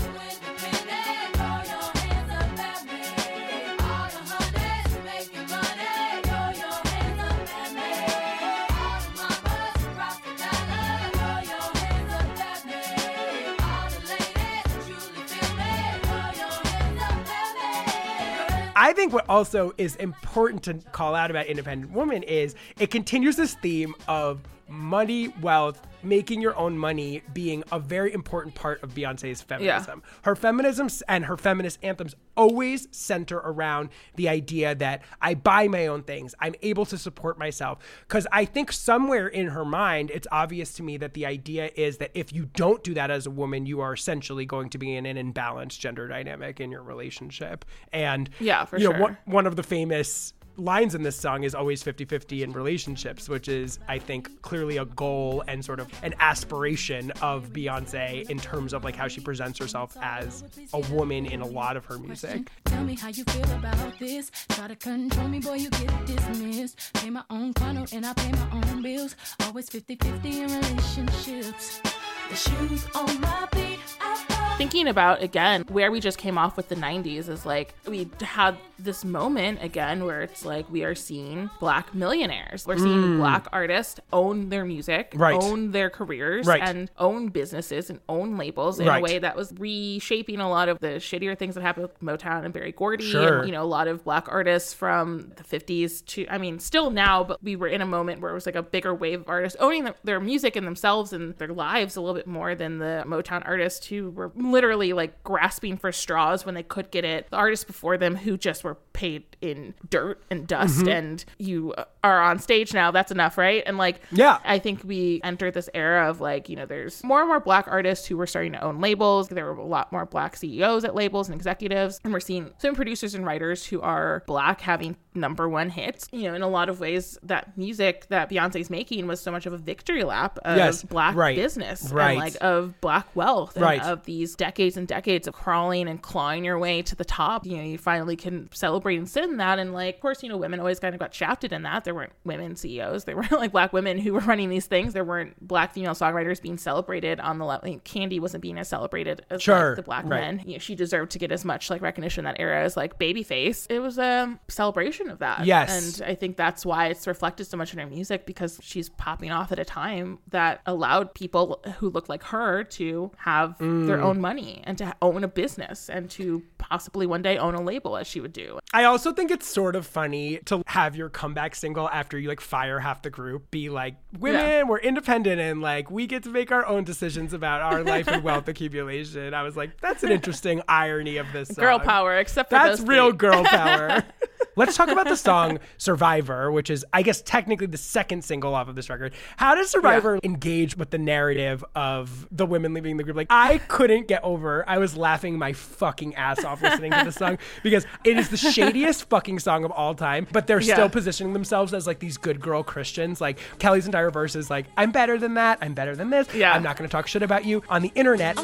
I think what also is important to call out about Independent Woman is it continues this theme of money, wealth, making your own money being a very important part of Beyonce's feminism. Her feminism and her feminist anthems always center around the idea that I buy my own things, I'm able to support myself. Because I think somewhere in her mind, it's obvious to me that the idea is that if you don't do that as a woman, you are essentially going to be in an imbalanced gender dynamic in your relationship. And Yeah, for you know, sure. one, one of the famous lines in this song is always 50-50 in relationships which is i think clearly a goal and sort of an aspiration of beyonce in terms of like how she presents herself as a woman in a lot of her music Tell me how you feel about this. Try to control me, boy, you get dismissed. Pay my own and I pay my own bills. Always 50 50 in relationships. The shoes on my feet, thinking about again where we just came off with the 90s is like we had this moment again where it's like we are seeing black millionaires we're seeing black artists own their music Mm. Right. own their careers Right. and own businesses and own labels in Right. a way that was reshaping a lot of the shittier things that happened with motown and Berry Gordy Sure. and you know a lot of black artists from the 50s to i mean still now but we were in a moment where it was like a bigger wave of artists owning the, their music and themselves and their lives a little bit more than the motown artists who were literally like grasping for straws when they could get it. The artists before them who just were paid in dirt and dust Mm-hmm. and you are on stage now that's enough right and like Yeah. i think we entered this era of like you know there's more and more black artists who were starting to own labels there were a lot more black ceos at labels and executives and we're seeing some producers and writers who are black having number one hits you know in a lot of ways that music that beyonce's making was so much of a victory lap of Yes, black right, business right. and like of black wealth and Right. of these decades and decades of crawling and clawing your way to the top you know you finally can celebrate and sit in that. And like, of course, you know, women always kind of got shafted in that. There weren't women CEOs. There weren't like black women who were running these things. There weren't black female songwriters being celebrated on the level. Mean, Kandi wasn't being as celebrated as like, the black right. men. You know, she deserved to get as much like recognition that era as like Babyface. It was a celebration of that. Yes. And I think that's why it's reflected so much in her music because she's popping off at a time that allowed people who look like her to have their Mm. own money and to own a business and to possibly one day own a label as she would do. I also think it's sort of funny to have your comeback single after you like fire half the group be like, women, Yeah. we're independent and like we get to make our own decisions about our life and wealth accumulation. I was like, that's an interesting irony of this song. Girl power, except for That's real three. girl power. Let's talk about the song Survivor, which is, I guess, technically the second single off of this record. How does Survivor engage with the narrative of the women leaving the group? Like, I couldn't get over, I was laughing my fucking ass off listening to the song because it is the shadiest fucking song of all time, but they're Yeah. still positioning themselves as like these good girl Christians. Like, Kelly's entire verse is like, I'm better than that, I'm better than this, Yeah. I'm not gonna talk shit about you on the internet.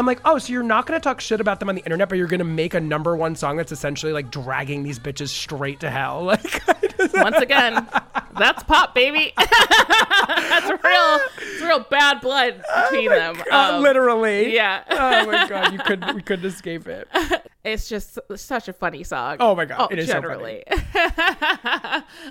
I'm like, oh, so you're not gonna talk shit about them on the internet, but you're gonna make a number one song that's essentially like dragging these bitches straight to hell. Like, Once again, that's pop, baby. that's real. It's real bad blood between them. uh, Um, literally. Yeah. oh my god, you couldn't, we couldn't escape it. It's just such a funny song. Oh my God, it is so generally.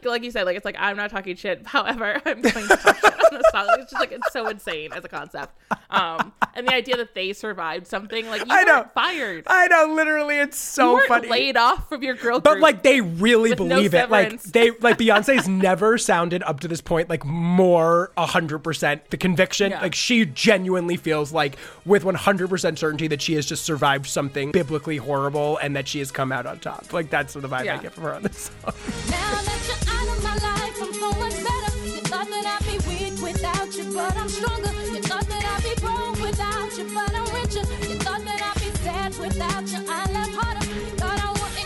like you said, like it's like I'm not talking shit. However, I'm going to talk shit on this song. It's just like it's so insane as a concept. Um, and the idea that they survived something like you I know. fired. I know, literally, it's so you weren't funny. laid off from your girl But like they really With no believe it. Like they like Beyonce's never sounded up to this point like more hundred percent the conviction. Yeah. Like she genuinely feels like with one hundred percent certainty that she has just survived something biblically horrible and that she has come out on top. Like that's the vibe I get from her on this song.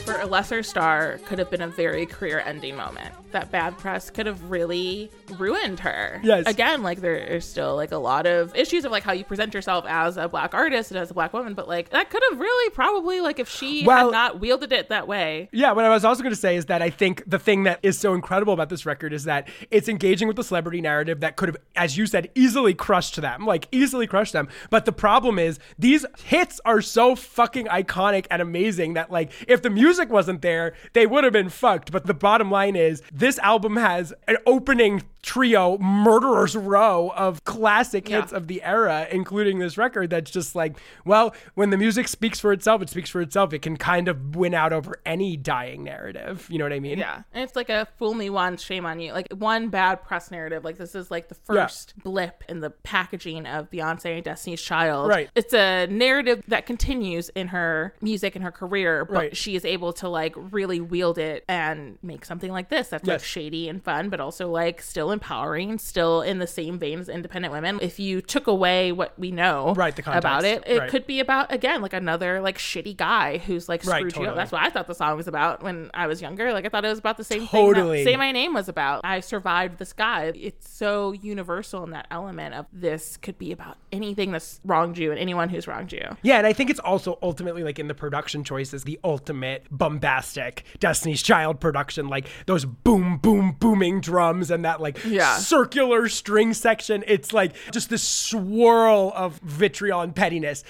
For a lesser star could have been a very career ending moment. That bad press could have really ruined her. Yes. Again, like there is still like a lot of issues of like how you present yourself as a black artist and as a black woman, but like that could have really probably like if she Well- had not wielded it that way. Yeah, what I was also going to say is that I think the thing that is so incredible about this record is that it's engaging with the celebrity narrative that could have, as you said, easily crushed them, like easily crushed them. But the problem is these hits are so fucking iconic and amazing that like if the music wasn't there, they would have been fucked. But the bottom line is this album has an opening trio murderers row of classic Yeah. hits of the era including this record that's just like well when the music speaks for itself it speaks for itself it can kind of win out over any dying narrative you know what i mean Yeah. And it's like a fool me once, shame on you. Like one bad press narrative. Like this is like the first blip in the packaging of Beyonce and Destiny's Child. Right. It's a narrative that continues in her music and her career, but Right. she is able to like really wield it and make something like this that's like shady and fun, but also like still empowering, still in the same vein as independent women. If you took away what we know Right, the about it, it Right. could be about again like another like shitty guy who's like Right, screwed you totally. up. That's what I thought the song was about when I was younger. Like I thought it was about the same Totally. thing that Say My Name was about. I survived this guy. It's so universal in that element of this could be about anything that's wronged you and anyone who's wronged you. yeah and i think it's also ultimately like in the production choices the ultimate bombastic destiny's child production like those boom boom booming drums and that like Yeah. circular string section. It's like just this swirl of vitriol and pettiness.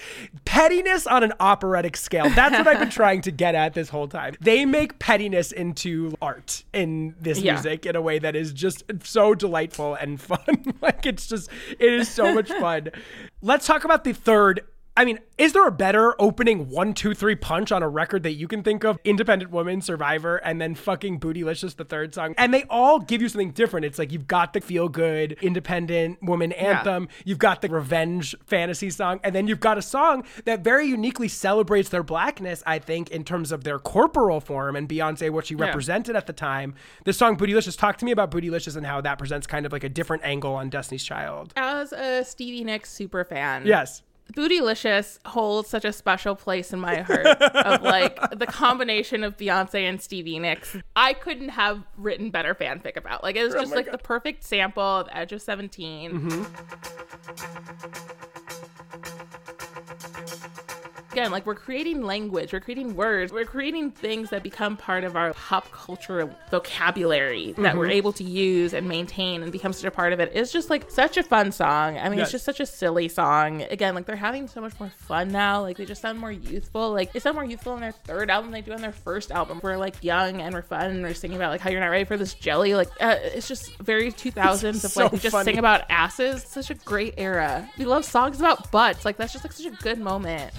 Pettiness on an operatic scale. That's what i've been trying to get at this whole time. They make pettiness into art in this Yeah. music in a way that is just so delightful and fun. Like it's just it is so much fun. Let's talk about the third I mean, is there a better opening one, two, three punch on a record that you can think of? Independent Woman, Survivor, and then fucking Bootylicious, the third song. And they all give you something different. It's like you've got the feel good independent woman anthem, you've got the revenge fantasy song, and then you've got a song that very uniquely celebrates their blackness, I think, in terms of their corporal form and Beyonce, what she Yeah. represented at the time. This song, Bootylicious, talk to me about Bootylicious and how that presents kind of like a different angle on Destiny's Child. As a Stevie Nicks super fan, Yes. Bootylicious holds such a special place in my heart of like the combination of Beyonce and Stevie Nicks. I couldn't have written better fanfic about. Like it was oh just like the perfect sample of Edge of 17. Mm-hmm. Again, like we're creating language, we're creating words, we're creating things that become part of our pop culture vocabulary that we're able to use and maintain and become such a part of it. It's just like such a fun song. I mean, Yes. it's just such a silly song. Again, like they're having so much more fun now. Like they just sound more youthful. Like they sound more youthful on their third album than they do on their first album. We're like young and we're fun and we're singing about like how you're not ready for this jelly. Like uh, it's just very 2000s of So like we just funny. sing about asses. It's such a great era. We love songs about butts. Like that's just like such a good moment.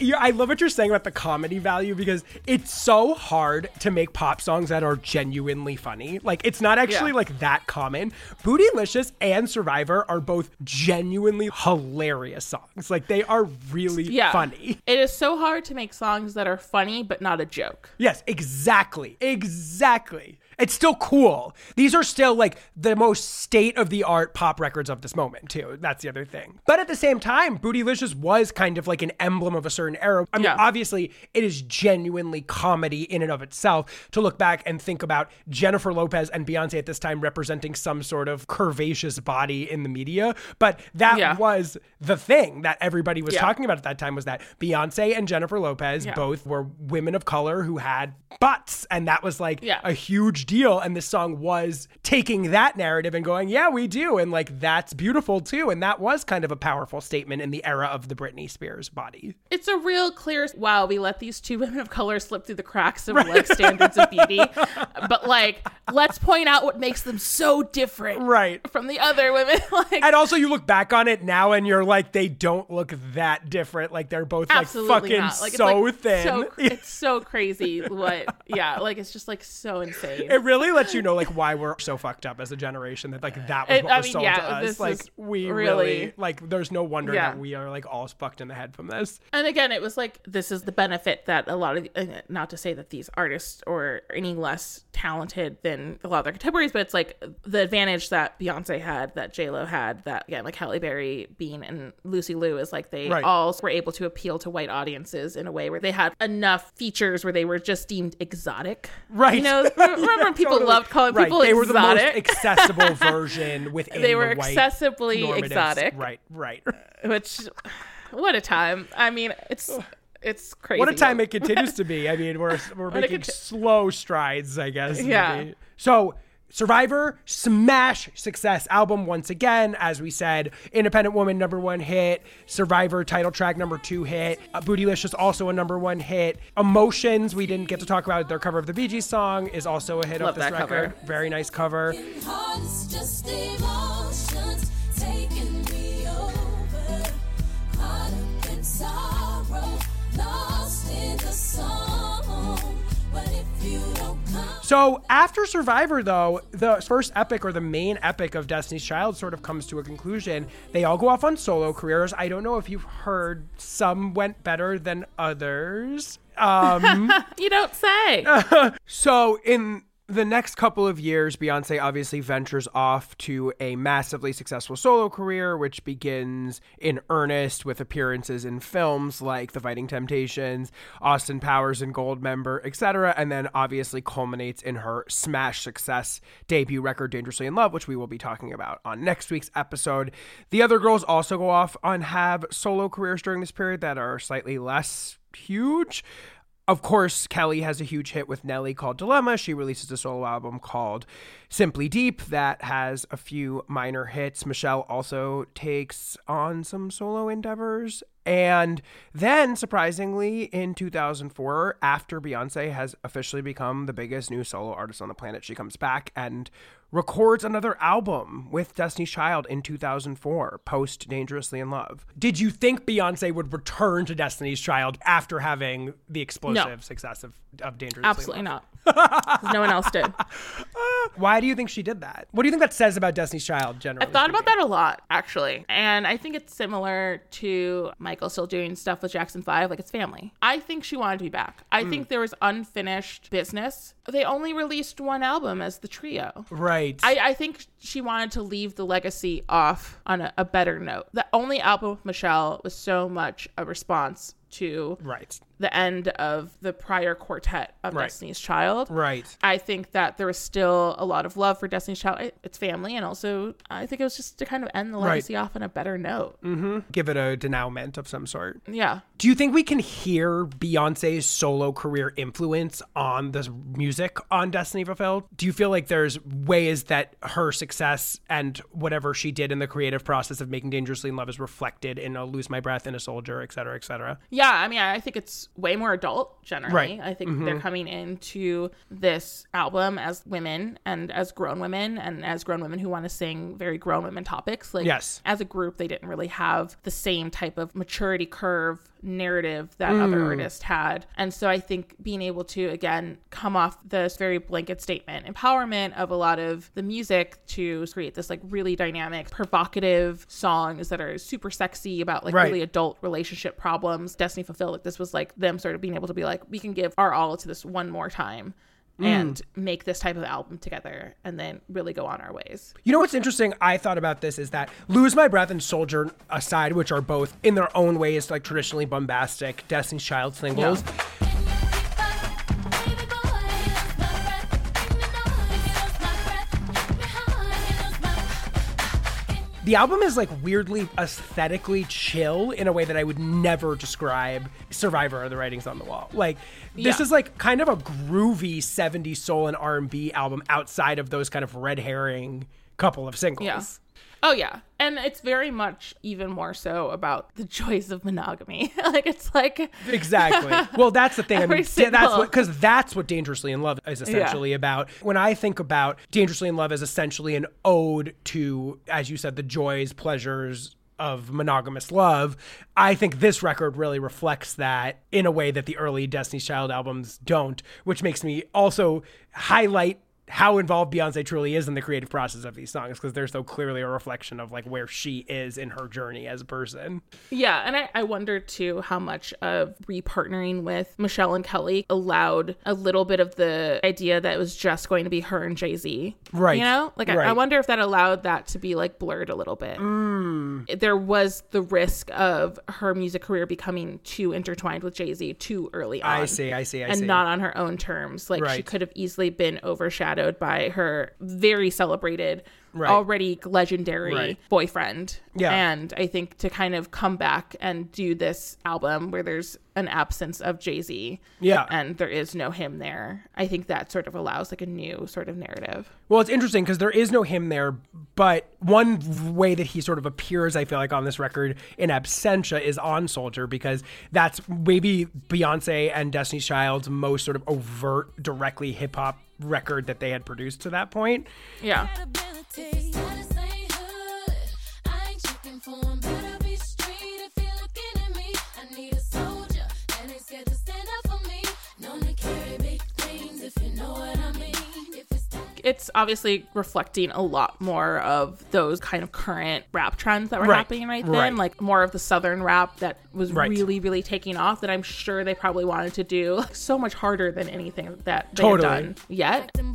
I love what you're saying about the comedy value because it's so hard to make pop songs that are genuinely funny. Like it's not actually Yeah. like that common. Bootylicious and Survivor are both genuinely hilarious songs. Like they are really Yeah. funny. It is so hard to make songs that are funny but not a joke. Yes, exactly. Exactly. It's still cool. These are still like the most state of the art pop records of this moment, too. That's the other thing. But at the same time, Bootylicious was kind of like an emblem of a certain era. I mean, Yeah. obviously, it is genuinely comedy in and of itself to look back and think about Jennifer Lopez and Beyonce at this time representing some sort of curvaceous body in the media. But that Yeah. was the thing that everybody was Yeah. talking about at that time was that Beyonce and Jennifer Lopez both were women of color who had butts. And that was like a huge deal. And this song was taking that narrative and going, yeah, we do. And like, that's beautiful too. And that was kind of a powerful statement in the era of the Britney Spears body. It's a real clear wow, we let these two women of color slip through the cracks of like standards of beauty. But like, let's point out what makes them so different Right. from the other women. like And also, you look back on it now and you're like, they don't look that different. Like, they're both absolutely like fucking. Like so it's like thin. So, it's so crazy what yeah, like it's just like so insane. it really lets you know like why we're so fucked up as a generation that like that was It- what I was mean, sold yeah, to us. Like we really- really like there's no wonder Yeah. that we are like all fucked in the head from this. And again, it was like this is the benefit that a lot of, uh, not to say that these artists are any less talented than a lot of their contemporaries, but it's like the advantage that Beyonce had, that J Lo had, that again, like Halle Berry, Bean, and Lucy Liu is like they Right. all were able to appeal to white audiences in a way where they had enough features where they were just deemed exotic. Right. You know, remember people Totally. loved calling right. people they were the most exotic? accessible version within They were the accessibly exotic. Right, right. Uh, which, what a time! I mean, it's it's crazy. What a time it continues to be. I mean, we're we're making slow strides, I guess. Yeah. maybe. So Survivor, smash success album once again. As we said, Independent Woman number one hit. Survivor title track number two hit. Uh, Bootylicious also a number one hit. Emotions, we didn't get to talk about their cover of the Bee Gees song, is also a hit Love of this that cover. record. Very nice cover. Hearts just emotions taking me over. Caught up in sorrow, lost in the song. So after Survivor, though, the first epic or the main epic of Destiny's Child sort of comes to a conclusion. They all go off on solo careers. I don't know if you've heard some went better than others. Um, You don't say. so in the next couple of years, Beyonce obviously ventures off to a massively successful solo career, which begins in earnest with appearances in films like The Fighting Temptations, Austin Powers and Goldmember, etc., and then obviously culminates in her smash success debut record Dangerously in Love, which we will be talking about on next week's episode. The other girls also go off and have solo careers during this period that are slightly less huge. Of course, Kelly has a huge hit with Nelly called Dilemma. She releases a solo album called Simply Deep that has a few minor hits. Michelle also takes on some solo endeavors. And then, surprisingly, in 2004, after Beyonce has officially become the biggest new solo artist on the planet, she comes back and records another album with Destiny's Child in 2004, post Dangerously in Love. Did you think Beyonce would return to Destiny's Child after having the explosive success of, of Dangerously Absolutely in Love? not. 'Cause no one else did. Why do you think she did that? What do you think that says about Destiny's Child generally? I've thought about that a lot, actually. And I think it's similar to Michael still doing stuff with Jackson 5, like it's family. I think she wanted to be back. I Hmm. think there was unfinished business. They only released one album as the trio. Right. I, I think she wanted to leave the legacy off on a, a better note. The only album with Michelle was so much a response to right. The end of the prior quartet of Right. Destiny's Child. Right. I think that there was still a lot of love for Destiny's Child, its family, and also I think it was just to kind of end the Right. legacy off on a better note. Mm-hmm. Give it a denouement of some sort. Yeah. Do you think we can hear Beyonce's solo career influence on the music on Destiny Fulfilled? Do you feel like there's ways that her success and whatever she did in the creative process of making Dangerously in Love is reflected in a Lose My Breath in a Soldier, et cetera, et cetera? Yeah, I mean, I think it's way more adult generally. Right. I think mm-hmm. they're coming into this album as women and as grown women and as grown women who want to sing very grown women topics. Like, Yes. as a group, they didn't really have the same type of maturity curve narrative that mm. other artists had. And so I think being able to, again, come off this very blanket statement, empowerment of a lot of the music to create this like really dynamic, provocative songs that are super sexy about like Right. really adult relationship problems. Destiny Fulfilled, like this was like them sort of being able to be like, we can give our all to this one more time. Mm. And make this type of album together and then really go on our ways. You know what's interesting? I thought about this is that Lose My Breath and Soldier aside, which are both in their own ways like traditionally bombastic Destiny's Child singles. The album is like weirdly aesthetically chill in a way that I would never describe Survivor or the Writing's on the Wall. Like this Yeah. is like kind of a groovy 70s soul and R&B album outside of those kind of red herring couple of singles. Yeah. Oh yeah. And it's very much even more so about the joys of monogamy. like it's like Exactly. Well, that's the thing. I mean, da- that's what because that's what Dangerously in Love is essentially about. When I think about Dangerously in Love as essentially an ode to, as you said, the joys, pleasures of monogamous love, I think this record really reflects that in a way that the early Destiny's Child albums don't, which makes me also highlight how involved Beyonce truly is in the creative process of these songs because they're so clearly a reflection of like where she is in her journey as a person. Yeah, and I, I wonder too how much of repartnering with Michelle and Kelly allowed a little bit of the idea that it was just going to be her and Jay Z. Right. You know? Like I, I wonder if that allowed that to be like blurred a little bit. Mm. There was the risk of her music career becoming too intertwined with Jay Z too early on. I see, I see, I and see. not on her own terms. Like she could have easily been overshadowed by her very celebrated, Right. already legendary Right. boyfriend. Yeah. And I think to kind of come back and do this album where there's an absence of Jay Z. Yeah. And there is no him there. I think that sort of allows like a new sort of narrative. Well, it's interesting because there is no him there, but one way that he sort of appears, I feel like, on this record in absentia is on Soldier because that's maybe Beyonce and Destiny's Child's most sort of overt, directly hip hop record that they had produced to that point. Yeah. It's obviously reflecting a lot more of those kind of current rap trends that were Right. happening right then, Right. like more of the southern rap that was Right. really, really taking off. That I'm sure they probably wanted to do like, so much harder than anything that they Totally. done yet. Them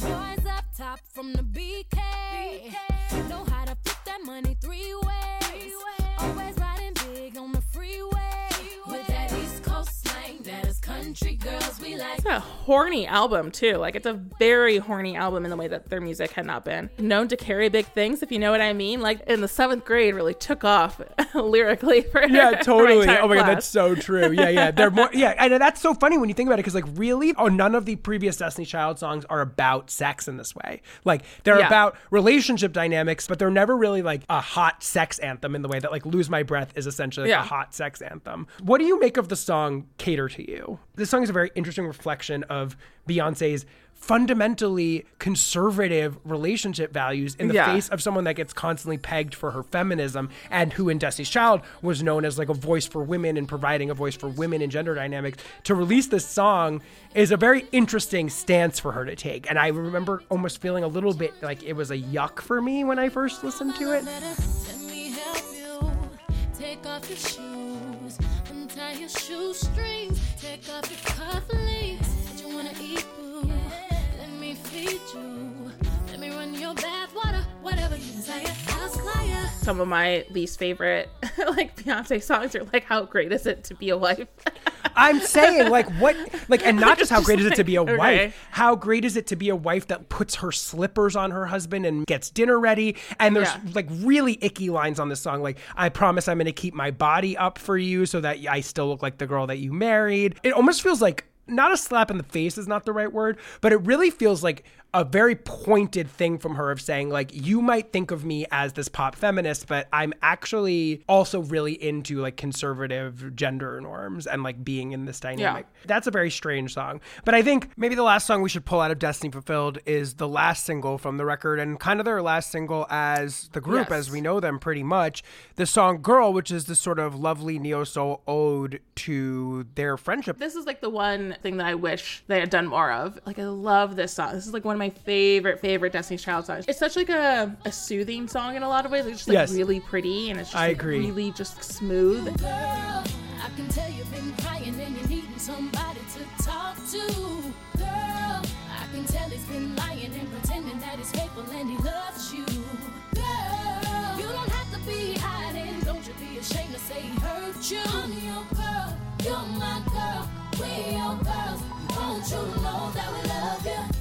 It's a horny album too. Like it's a very horny album in the way that their music had not been known to carry big things. If you know what I mean. Like in the seventh grade, really took off lyrically. For Yeah, for my totally. Oh my god, class. that's so true. Yeah, yeah. They're more. Yeah, and that's so funny when you think about it because like really, oh, none of the previous Destiny Child songs are about sex in this way. Like they're Yeah. about relationship dynamics, but they're never really like a hot sex anthem in the way that like "Lose My Breath" is essentially like, Yeah. a hot sex anthem. What do you make of the song "Cater to You"? This song is a very interesting reflection of Beyonce's fundamentally conservative relationship values in the Yeah. face of someone that gets constantly pegged for her feminism and who in Destiny's Child was known as like a voice for women and providing a voice for women in gender dynamics. To release this song is a very interesting stance for her to take. And I remember almost feeling a little bit like it was a yuck for me when I first listened to it. Off your shoestrings, take off your cufflinks. You wanna eat? Let me feed you. Let me run your bath water, whatever you desire. Some of my least favorite like Beyonce songs are like how great is it to be a wife? I'm saying like what like and not just how Just great is it to be a wife, how great is it to be a wife that puts her slippers on her husband and gets dinner ready and there's Yeah. like really icky lines on this song like I promise I'm going to keep my body up for you so that I still look like the girl that you married. It almost feels like not a slap in the face is not the right word, but it really feels like a very pointed thing from her of saying like you might think of me as this pop feminist, but I'm actually also really into like conservative gender norms and like being in this dynamic. That's a very strange song. But I think maybe the last song we should pull out of Destiny Fulfilled is the last single from the record and kind of their last single as the group Yes. as we know them pretty much. The song Girl, which is this sort of lovely neo soul ode to their friendship. this is like the one thing that I wish they had done more of. Like I love this song. This is like one of my favorite favorite Destiny's Child songs. It's such like a, a soothing song in a lot of ways. It's just like Yes. really pretty and it's just I like, agree. really just smooth. Girl, I can tell you've been crying and you're needing somebody to talk to. Girl, I can tell he's been lying and pretending that he's faithful and he loves you. Girl, you don't have to be hiding. Don't you be ashamed to say he hurt you. I'm your girl, you're my girl,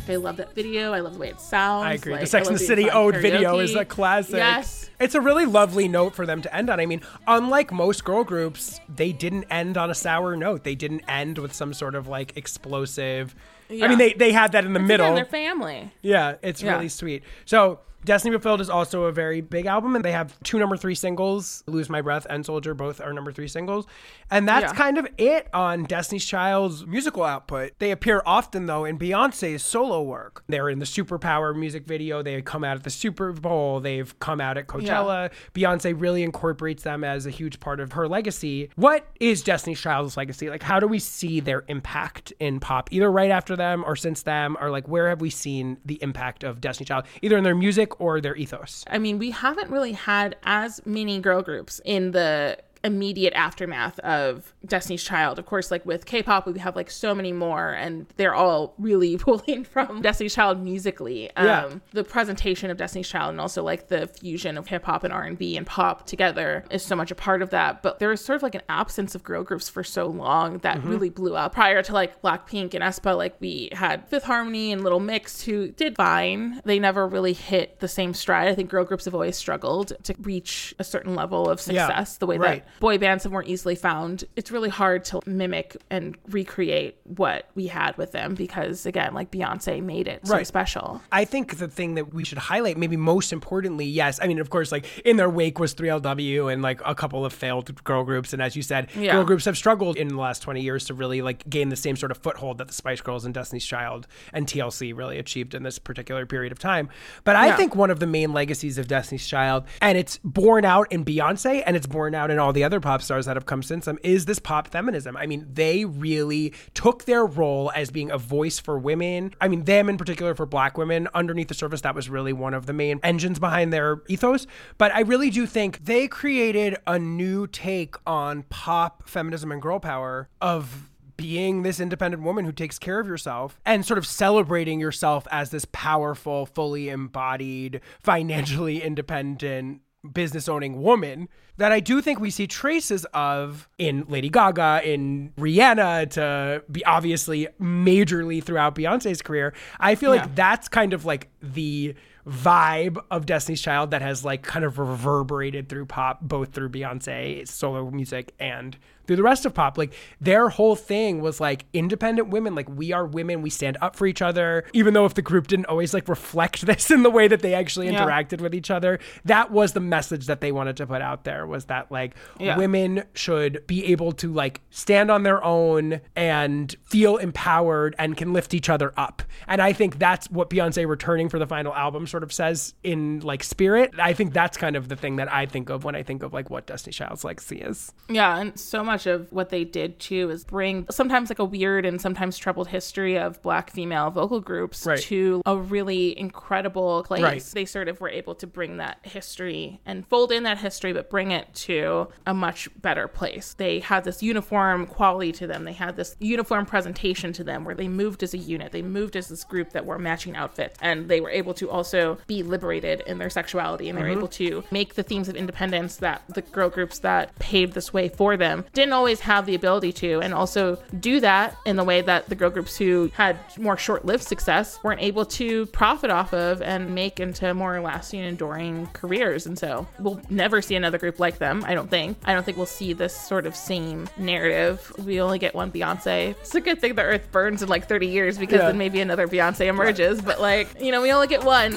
I love that video. I love the way it sounds. I agree. Like, the Sex and the City ode video is a classic. Yes. It's a really lovely note for them to end on. I mean, unlike most girl groups, they didn't end on a sour note. They didn't end with some sort of like explosive. I mean, they, they had that in the middle. Again, they're family. Yeah, it's Yeah. really sweet. So, Destiny Fulfilled is also a very big album, and they have two number three singles. Lose My Breath and Soldier both are number three singles. And that's Yeah. kind of it on Destiny's Child's musical output. They appear often, though, in Beyonce's solo work. They're in the Superpower music video. They come out at the Super Bowl. They've come out at Coachella. Beyonce really incorporates them as a huge part of her legacy. What is Destiny's Child's legacy? Like, how do we see their impact in pop, either right after them or since them, or like where have we seen the impact of Destiny Child, either in their music or their ethos? I mean, we haven't really had as many girl groups in the immediate aftermath of Destiny's Child. Of course, like with K-pop, we have like so many more, and they're all really pulling from Destiny's Child musically. Yeah. Um, the presentation of Destiny's Child and also like the fusion of hip hop and R and B and pop together is so much a part of that. But there was sort of like an absence of girl groups for so long that Mm-hmm. really blew up. Prior to like Blackpink and aespa, like we had Fifth Harmony and Little Mix who did fine. They never really hit the same stride. I think girl groups have always struggled to reach a certain level of Yeah, success the way right. that boy bands have more easily found. It's really hard to mimic and recreate what we had with them because again, like Beyonce made it so Right. special. I think the thing that we should highlight, maybe most importantly, yes, I mean, of course, like in their wake was 3LW and like a couple of failed girl groups. And as you said, Yeah. girl groups have struggled in the last 20 years to really like gain the same sort of foothold that the Spice Girls and Destiny's Child and TLC really achieved in this particular period of time. But I Yeah. think one of the main legacies of Destiny's Child, and it's borne out in Beyonce and it's borne out in all the other pop stars that have come since them, is this pop feminism. I mean, they really took their role as being a voice for women. I mean, them in particular for black women. Underneath the surface, that was really one of the main engines behind their ethos. But I really do think they created a new take on pop feminism and girl power of being this independent woman who takes care of yourself and sort of celebrating yourself as this powerful, fully embodied, financially independent business owning woman that I do think we see traces of in Lady Gaga, in Rihanna, to be obviously majorly throughout Beyonce's career. I feel Yeah. like that's kind of like the vibe of Destiny's Child that has like kind of reverberated through pop, both through Beyonce solo music and through the rest of pop. Like their whole thing was like independent women, like we are women, we stand up for each other. Even though if the group didn't always like reflect this in the way that they actually Yeah. interacted with each other, that was the message that they wanted to put out there was that like Yeah. women should be able to like stand on their own and feel empowered and can lift each other up. And I think that's what Beyonce returning for the final album sort of says in like spirit. I think that's kind of the thing that I think of when I think of like what Destiny Child's legacy is. Yeah, and so much of what they did too is bring sometimes like a weird and sometimes troubled history of black female vocal groups Right. to a really incredible place. Right. They sort of were able to bring that history and fold in that history, but bring it to a much better place. They had this uniform quality to them. They had this uniform presentation to them where they moved as a unit. They moved as this group that wore matching outfits, and they were able to also be liberated in their sexuality, and they were mm-hmm. able to make the themes of independence that the girl groups that paved this way for them didn't always have the ability to, and also do that in the way that the girl groups who had more short-lived success weren't able to profit off of and make into more lasting, enduring careers. And so we'll never see another group like them. I don't think. I don't think we'll see this sort of same narrative. We only get one Beyonce. It's a good thing the Earth burns in like 30 years because Yeah. then maybe another Beyonce emerges. But like, you know, we only get one.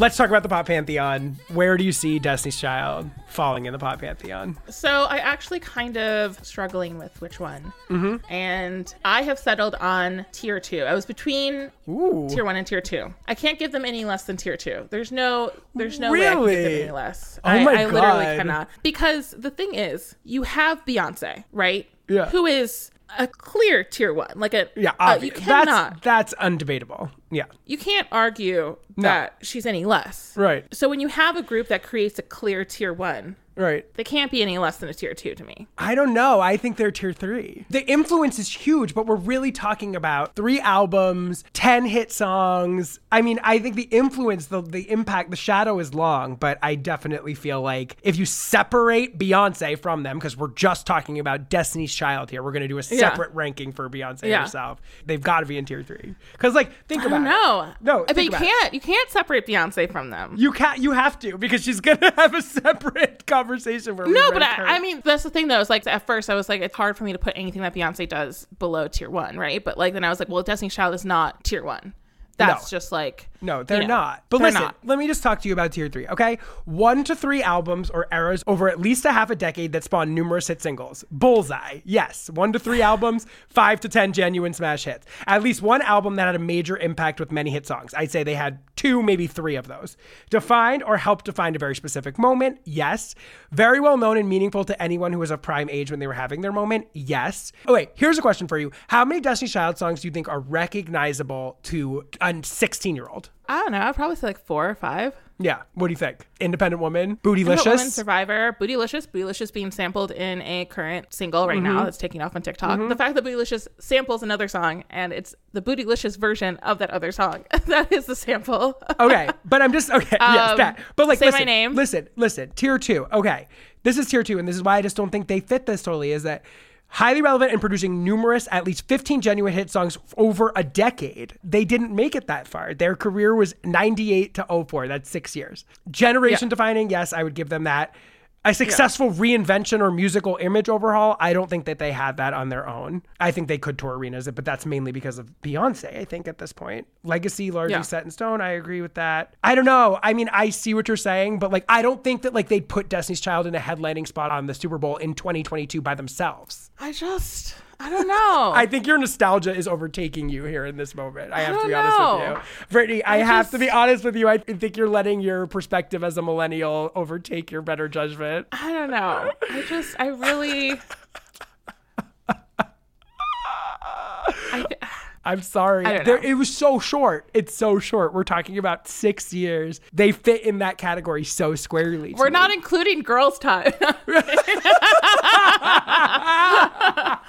Let's talk about the pop pantheon. Where do you see Destiny's Child falling in the pop pantheon? So I actually kind of struggling with which one, mm-hmm. and I have settled on tier two. I was between Ooh. tier one and tier two. I can't give them any less than tier two. There's no, there's no way I can give them any less. Oh I, my I literally cannot because the thing is, you have Beyonce, right? Yeah. Who is a clear tier one, like a Yeah, uh, you cannot, That's that's undebatable. Yeah. you can't argue that she's any less. Right. So when you have a group that creates a clear tier one, Right. they can't be any less than a tier two to me. I don't know. I think they're tier three. The influence is huge, but we're really talking about three albums, 10 hit songs. I mean, I think the influence, the, the impact, the shadow is long, but I definitely feel like if you separate Beyonce from them, because we're just talking about Destiny's Child here, we're going to do a Yeah. separate ranking for Beyonce Yeah. herself. They've got to be in tier three. Because, like, think about know. No, but you can't. You can't separate Beyonce from them. You can't. You have to because she's gonna have a separate conversation where no, but. I, I mean that's the thing though. It's like at first I was like, it's hard for me to put anything that Beyonce does below tier one, right? But like then I was like, well, Destiny's Child is not tier one. That's No. just like No, they're you know, not. But they're listen, not. let me just talk to you about tier three, okay? One to three albums or eras over at least a half a decade that spawned numerous hit singles. Bullseye, yes. One to three albums, five to ten genuine smash hits. At least one album that had a major impact with many hit songs. I'd say they had two, maybe three of those. Defined or helped define a very specific moment, yes. Very well known and meaningful to anyone who was of prime age when they were having their moment, yes. Oh wait, here's a question for you. How many Destiny's Child songs do you think are recognizable to a 16 year old? I don't know. I'd probably say like four or five. Yeah. What do you think? Independent Woman, Independent Woman, Bootylicious. Survivor, Bootylicious, Bootylicious being sampled in a current single right Mm-hmm. now that's taking off on TikTok. The fact that Bootylicious samples another song and it's the Bootylicious version of that other song. that is the sample. okay, but I'm just okay. yes, Um, that. But like, Say My Name. listen, listen. Tier two. Okay, this is tier two, and this is why I just don't think they fit this totally. Is that highly relevant in producing numerous, at least 15 genuine hit songs over a decade. They didn't make it that far. Their career was 98 to 04. That's six years. Generation defining. Yes, I would give them that. A successful reinvention or musical image overhaul, I don't think that they had that on their own. I think they could tour arenas, but that's mainly because of Beyonce, I think, at this point. Legacy largely Yeah. set in stone. I agree with that. I don't know. I mean, I see what you're saying, but like, I don't think that like they'd put Destiny's Child in a headlining spot on the Super Bowl in 2022 by themselves. I just, I don't know. I think your nostalgia is overtaking you here in this moment. I have to don't be honest with you. Brittany, I, I have to be honest with you. I think you're letting your perspective as a millennial overtake your better judgment. I don't know. I just, I really. I, I'm sorry. I know. It was so short. It's so short. We're talking about six years. They fit in that category so squarely. we're me. not including Girl's Tyme.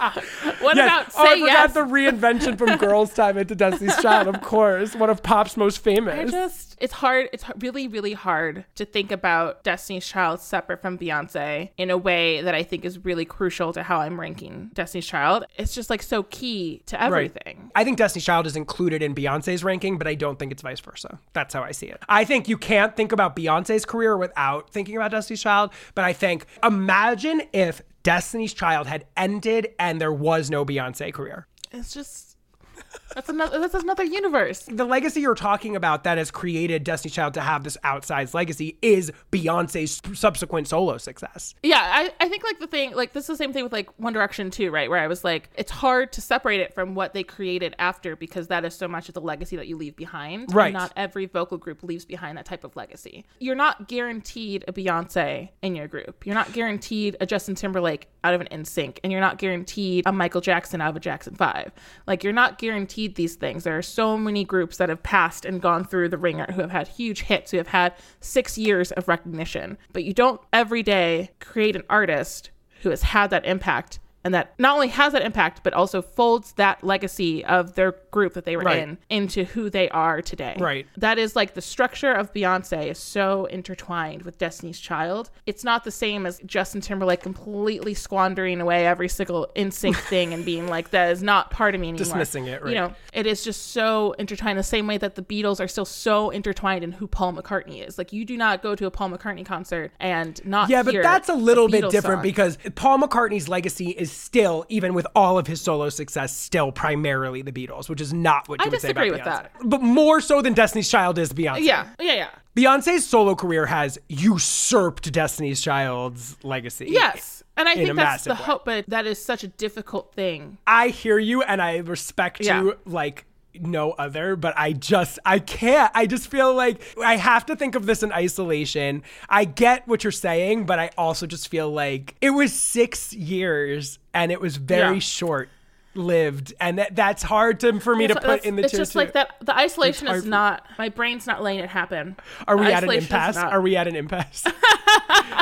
What Yes. about oh, I say forgot yes? the reinvention from Girl's Tyme into Destiny's Child, of course. One of pop's most famous. I just it's hard it's really really hard to think about Destiny's Child separate from Beyonce in a way that I think is really crucial to how I'm ranking Destiny's Child. It's just like so key to everything. I think Destiny's Child is included in Beyonce's ranking, but I don't think it's vice versa. That's how I see it. I think you can't think about Beyonce's career without thinking about Destiny's Child, but I think imagine if Destiny's Child had ended and there was no Beyonce career. It's just that's another that's another universe. The legacy you're talking about that has created Destiny Child to have this outsized legacy is Beyonce's subsequent solo success. Yeah, I, I think like the thing like this is the same thing with like One Direction too, right? Where I was like, it's hard to separate it from what they created after because that is so much of the legacy that you leave behind. Right. not every vocal group leaves behind that type of legacy. You're not guaranteed a Beyonce in your group. You're not guaranteed a Justin Timberlake out of an NSYNC, and you're not guaranteed a Michael Jackson out of a Jackson Five. Like you're not guaranteed these things. There are so many groups that have passed and gone through the ringer who have had huge hits, who have had six years of recognition. But you don't every day create an artist who has had that impact and that not only has that impact, but also folds that legacy of their group that they were Right. in into who they are today. Right. That is like the structure of Beyonce is so intertwined with Destiny's Child. It's not the same as Justin Timberlake completely squandering away every single NSYNC thing and being like, that is not part of me anymore. Dismissing it, right. You know, it is just so intertwined the same way that the Beatles are still so intertwined in who Paul McCartney is. Like you do not go to a Paul McCartney concert and not Yeah, but that's a little bit different song. because Paul McCartney's legacy is still, even with all of his solo success, still primarily the Beatles, which is not what you I would say disagree about with Beyonce. that. But more so than Destiny's Child is Beyonce. Yeah, yeah, yeah. Beyonce's solo career has usurped Destiny's Child's legacy. Yes. And I think that's the way. hope, but that is such a difficult thing. I hear you and I respect Yeah. you like no other, but I just I can't. I just feel like I have to think of this in isolation. I get what you're saying, but I also just feel like it was 6 years and it was very Yeah. short lived and that, that's hard to for me to put in the it's just two. like that the isolation is not my brain's not letting it happen Are we The at an impasse? Are we at an impasse?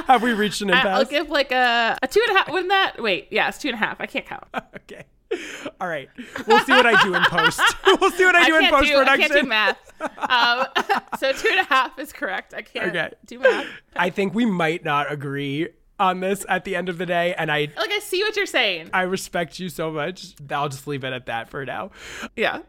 have we reached an I- impasse? I'll give like a, a two and a half. Wouldn't that? Wait, yeah, it's two and a half. I can't count. okay. All right. We'll see what I do in post. we'll see what I I do in post do. I production. can't do math. Um, so two and a half is correct. I can't Okay. do math. I think we might not agree on this at the end of the day, and I Like I see what you're saying. I respect you so much. I'll just leave it at that for now. Yeah.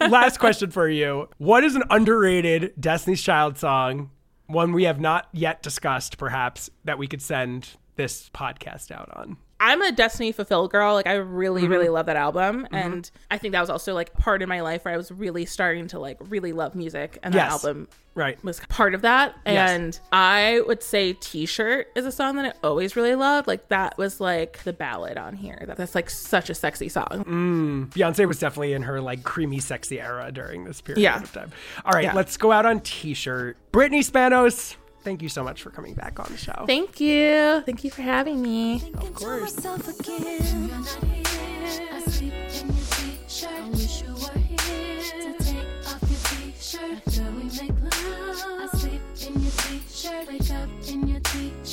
Last question for you: What is an underrated Destiny's Child song? One we have not yet discussed, perhaps that we could send this podcast out on. I'm a Destiny Fulfilled girl. Like I really, Mm-hmm. really love that album, and I think that was also like part in my life where I was really starting to like really love music, and that Yes. album Right. was part of that. Yes. And I would say T-shirt is a song that I always really loved. Like that was like the ballad on here. That's like such a sexy song. Beyonce was definitely in her like creamy, sexy era during this period Yeah. of time. All right, Yeah. let's go out on T-shirt. Brittany Spanos, thank you so much for coming back on the show. Thank you. Thank you for having me. Of course. Again. You're not here. I sleep in your t-shirt. I wish you were here to take off your t-shirt after we make love. I sleep in your t-shirt. Wake up in your t-shirt.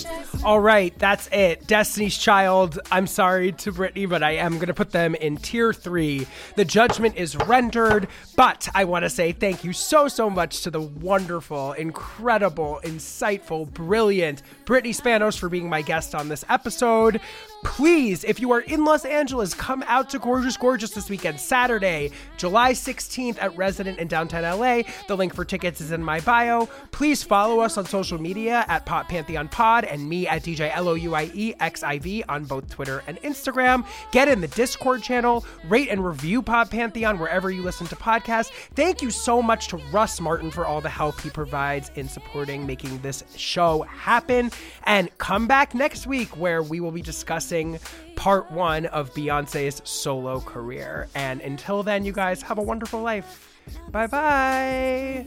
All right, that's it. Destiny's Child. I'm sorry to Brittany, but I am going to put them in tier three. The judgment is rendered, but I want to say thank you so, so much to the wonderful, incredible, insightful, brilliant Brittany Spanos for being my guest on this episode. Please, if you are in Los Angeles, come out to Gorgeous Gorgeous this weekend, Saturday, July 16th at Resident in downtown LA. The link for tickets is in my bio. Please follow us on social media at Pop Pantheon Pod and me at DJ L-O-U-I-E X-I-V on both Twitter and Instagram. Get in the Discord channel, rate and review Pop Pantheon wherever you listen to podcasts. Thank you so much to Russ Martin for all the help he provides in supporting making this show happen. And come back next week where we will be discussing part one of Beyonce's solo career. And until then, you guys have a wonderful life. Bye bye.